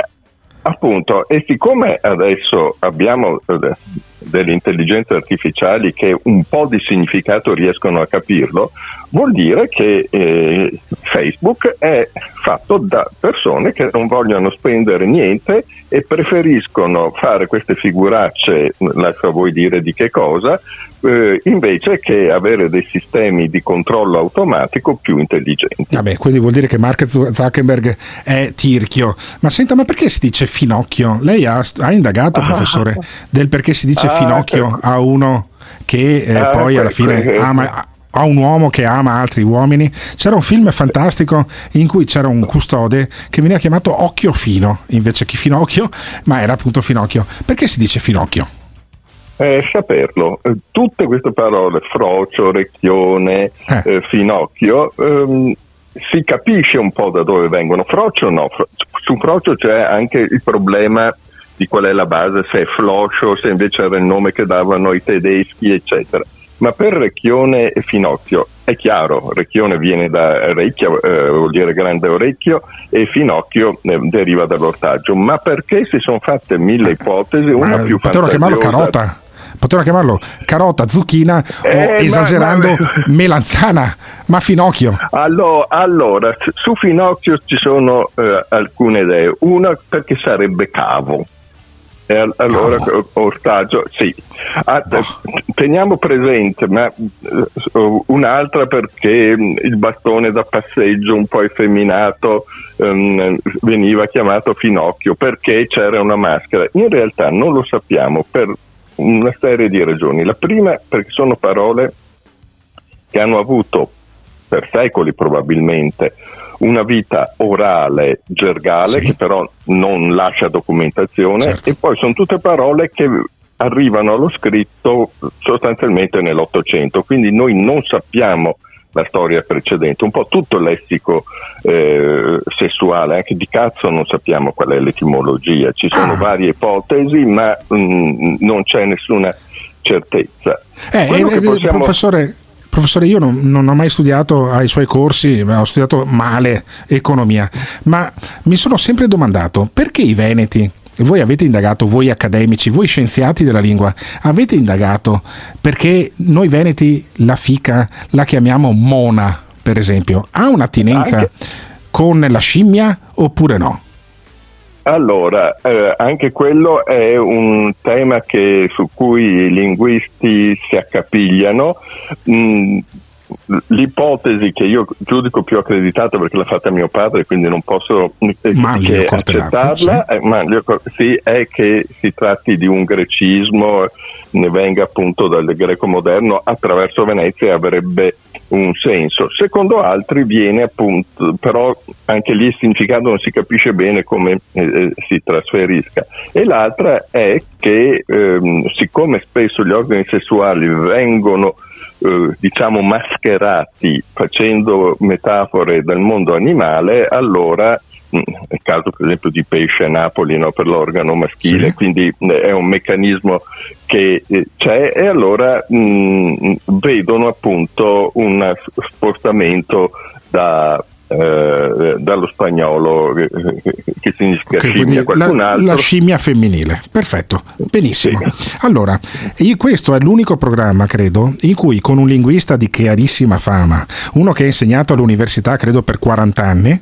appunto, e siccome adesso abbiamo eh, delle intelligenze artificiali che un po' di significato riescono a capirlo, vuol dire che eh, Facebook è fatto da persone che non vogliono spendere niente e preferiscono fare queste figuracce, lascio a voi dire di che cosa, eh, invece che avere dei sistemi di controllo automatico più intelligenti. Vabbè, quindi vuol dire che Mark Zuckerberg è tirchio. Ma senta, ma perché si dice finocchio? Lei ha, ha indagato, *laughs* professore, del perché si dice Ah, finocchio a uno che eh, Ah, poi alla que- fine que- ama a un uomo che ama altri uomini. C'era un film fantastico in cui c'era un custode che veniva chiamato Occhio Fino invece che Finocchio, ma era appunto Finocchio. Perché si dice Finocchio? eh, saperlo. Eh, Tutte queste parole, frocio, orecchione, eh, finocchio, ehm, si capisce un po' da dove vengono. Frocio no, su frocio c'è anche il problema di qual è la base, se è floscio, se invece era il nome che davano i tedeschi, eccetera. Ma per Recchione e Finocchio è chiaro, Recchione viene da Recchia, eh, vuol dire grande orecchio, e Finocchio eh, deriva dall'ortaggio. Ma perché si sono fatte mille ipotesi, una Ma più potevano chiamarlo fantasiosa- carota. Potevano chiamarlo carota, zucchina Eh, o esagerando ma- *laughs* melanzana, ma finocchio. Allo- Allora, s- su Finocchio ci sono eh, alcune idee. Una perché sarebbe cavo. E al- allora o- ortaggio, sì. Ah, t- Teniamo presente, ma eh, un'altra perché mh, il bastone da passeggio un po' effeminato ehm, veniva chiamato Finocchio perché c'era una maschera. In realtà non lo sappiamo per una serie di ragioni. La prima perché sono parole che hanno avuto per secoli probabilmente una vita orale, gergale, che però non lascia documentazione, e poi sono tutte parole che arrivano allo scritto sostanzialmente nell'Ottocento, quindi noi non sappiamo la storia precedente, un po' tutto il lessico eh, sessuale, anche di cazzo non sappiamo qual è l'etimologia, ci sono varie ipotesi, ma mm, non c'è nessuna certezza. Eh, eh, eh, possiamo- professore, professore, io non, non ho mai studiato ai suoi corsi, ma ho studiato male economia, ma mi sono sempre domandato perché i veneti, voi avete indagato, voi accademici, voi scienziati della lingua, avete indagato perché noi veneti la fica la chiamiamo mona, per esempio, ha un'attinenza Anche- con la scimmia oppure no? Allora, eh, anche quello è un tema che- su cui i linguisti si accapigliano. Mm, l'ipotesi che io giudico più accreditata perché l'ha fatta mio padre, quindi non posso Manlio accettarla, eh, Manlio sì, è che si tratti di un grecismo, ne venga appunto dal greco moderno attraverso Venezia avrebbe un senso. Secondo altri viene appunto, però anche lì il significato non si capisce bene come eh, eh, si trasferisca. E l'altra è che ehm, siccome spesso gli organi sessuali vengono eh, diciamo mascherati facendo metafore del mondo animale, allora è il caso per esempio di pesce a Napoli no, per l'organo maschile, quindi eh, è un meccanismo che eh, c'è e allora mh, vedono appunto un spostamento da, eh, dallo spagnolo eh, che significa Ok, scimmia qualcun la, altro. la scimmia femminile, perfetto, benissimo. Allora, io- questo è l'unico programma, credo, in cui con un linguista di chiarissima fama, uno che ha insegnato all'università, credo per 40 anni,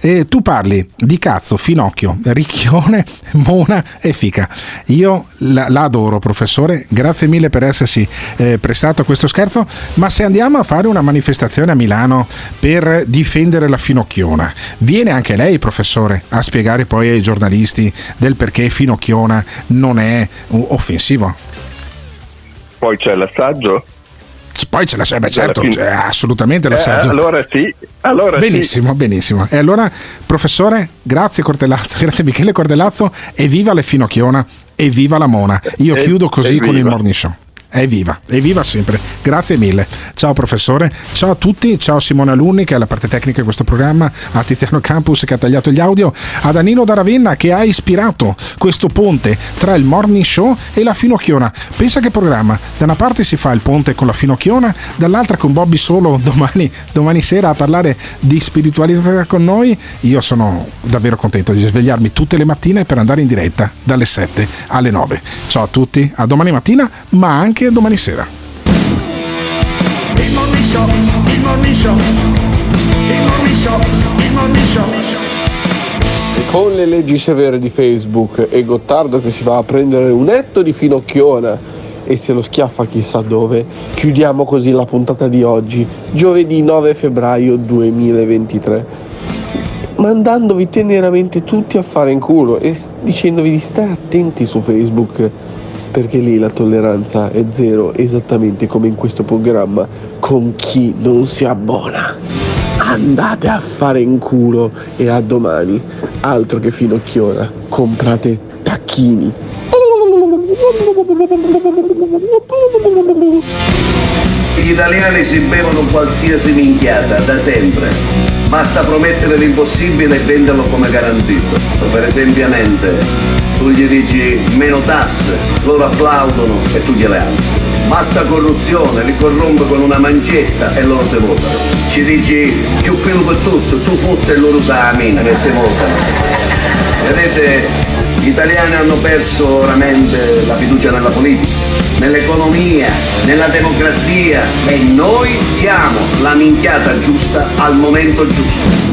e tu parli di cazzo, finocchio, ricchione, *laughs* mona e fica. Io la, la adoro, professore, grazie mille per essersi eh, prestato a questo scherzo, ma se andiamo a fare una manifestazione a Milano per difendere la finocchiona, viene anche lei, professore, a spiegare poi ai giornalisti del perché finocchiona non è offensivo? Poi c'è l'assaggio? Poi c'è la eh beh, certo, c'è assolutamente Eh, l'assaggio. allora sì, allora sì. benissimo, benissimo. E allora, professore, grazie Cortellazzo, *laughs* grazie Michele Cortellazzo, e viva le finocchiona e viva la mona. Io E- chiudo così con il evviva. morning show. Evviva, evviva sempre. Grazie mille. Ciao professore, ciao a tutti, ciao Simone Alunni che è la parte tecnica di questo programma, a Tiziano Campus che ha tagliato gli audio, a Danilo da Ravenna che ha ispirato questo ponte tra il morning show e la finocchiona. Pensa che programma, da una parte si fa il ponte con la finocchiona, dall'altra con Bobby Solo domani, domani sera a parlare di spiritualità con noi. Io sono davvero contento di svegliarmi tutte le mattine per andare in diretta dalle 7 alle 9. Ciao a tutti, a domani mattina, ma anche domani sera. Il morning show, il morning show, il morning show, il morning show. E con le leggi severe di Facebook e Gottardo che si va a prendere un etto di finocchiona e se lo schiaffa chissà dove, chiudiamo così la puntata di oggi, giovedì 9 febbraio 2023, mandandovi teneramente tutti a fare in culo e dicendovi di stare attenti su Facebook perché lì la tolleranza è zero, esattamente come in questo programma, con chi non si abbona. Andate a fare in culo e a domani, altro che finocchiona, comprate tacchini. Gli italiani si bevono qualsiasi minchiata, da sempre. Basta promettere l'impossibile e venderlo come garantito. Per esempio, tu gli dici meno tasse, loro applaudono e tu gliele alzi. Basta corruzione, li corrompe con una mancetta e loro te votano. Ci dici più pelo per tutto, tu fotte e loro sa la mina e te votano. Vedete, gli italiani hanno perso veramente la fiducia nella politica, nell'economia, nella democrazia e noi siamo la minchiata giusta al momento giusto.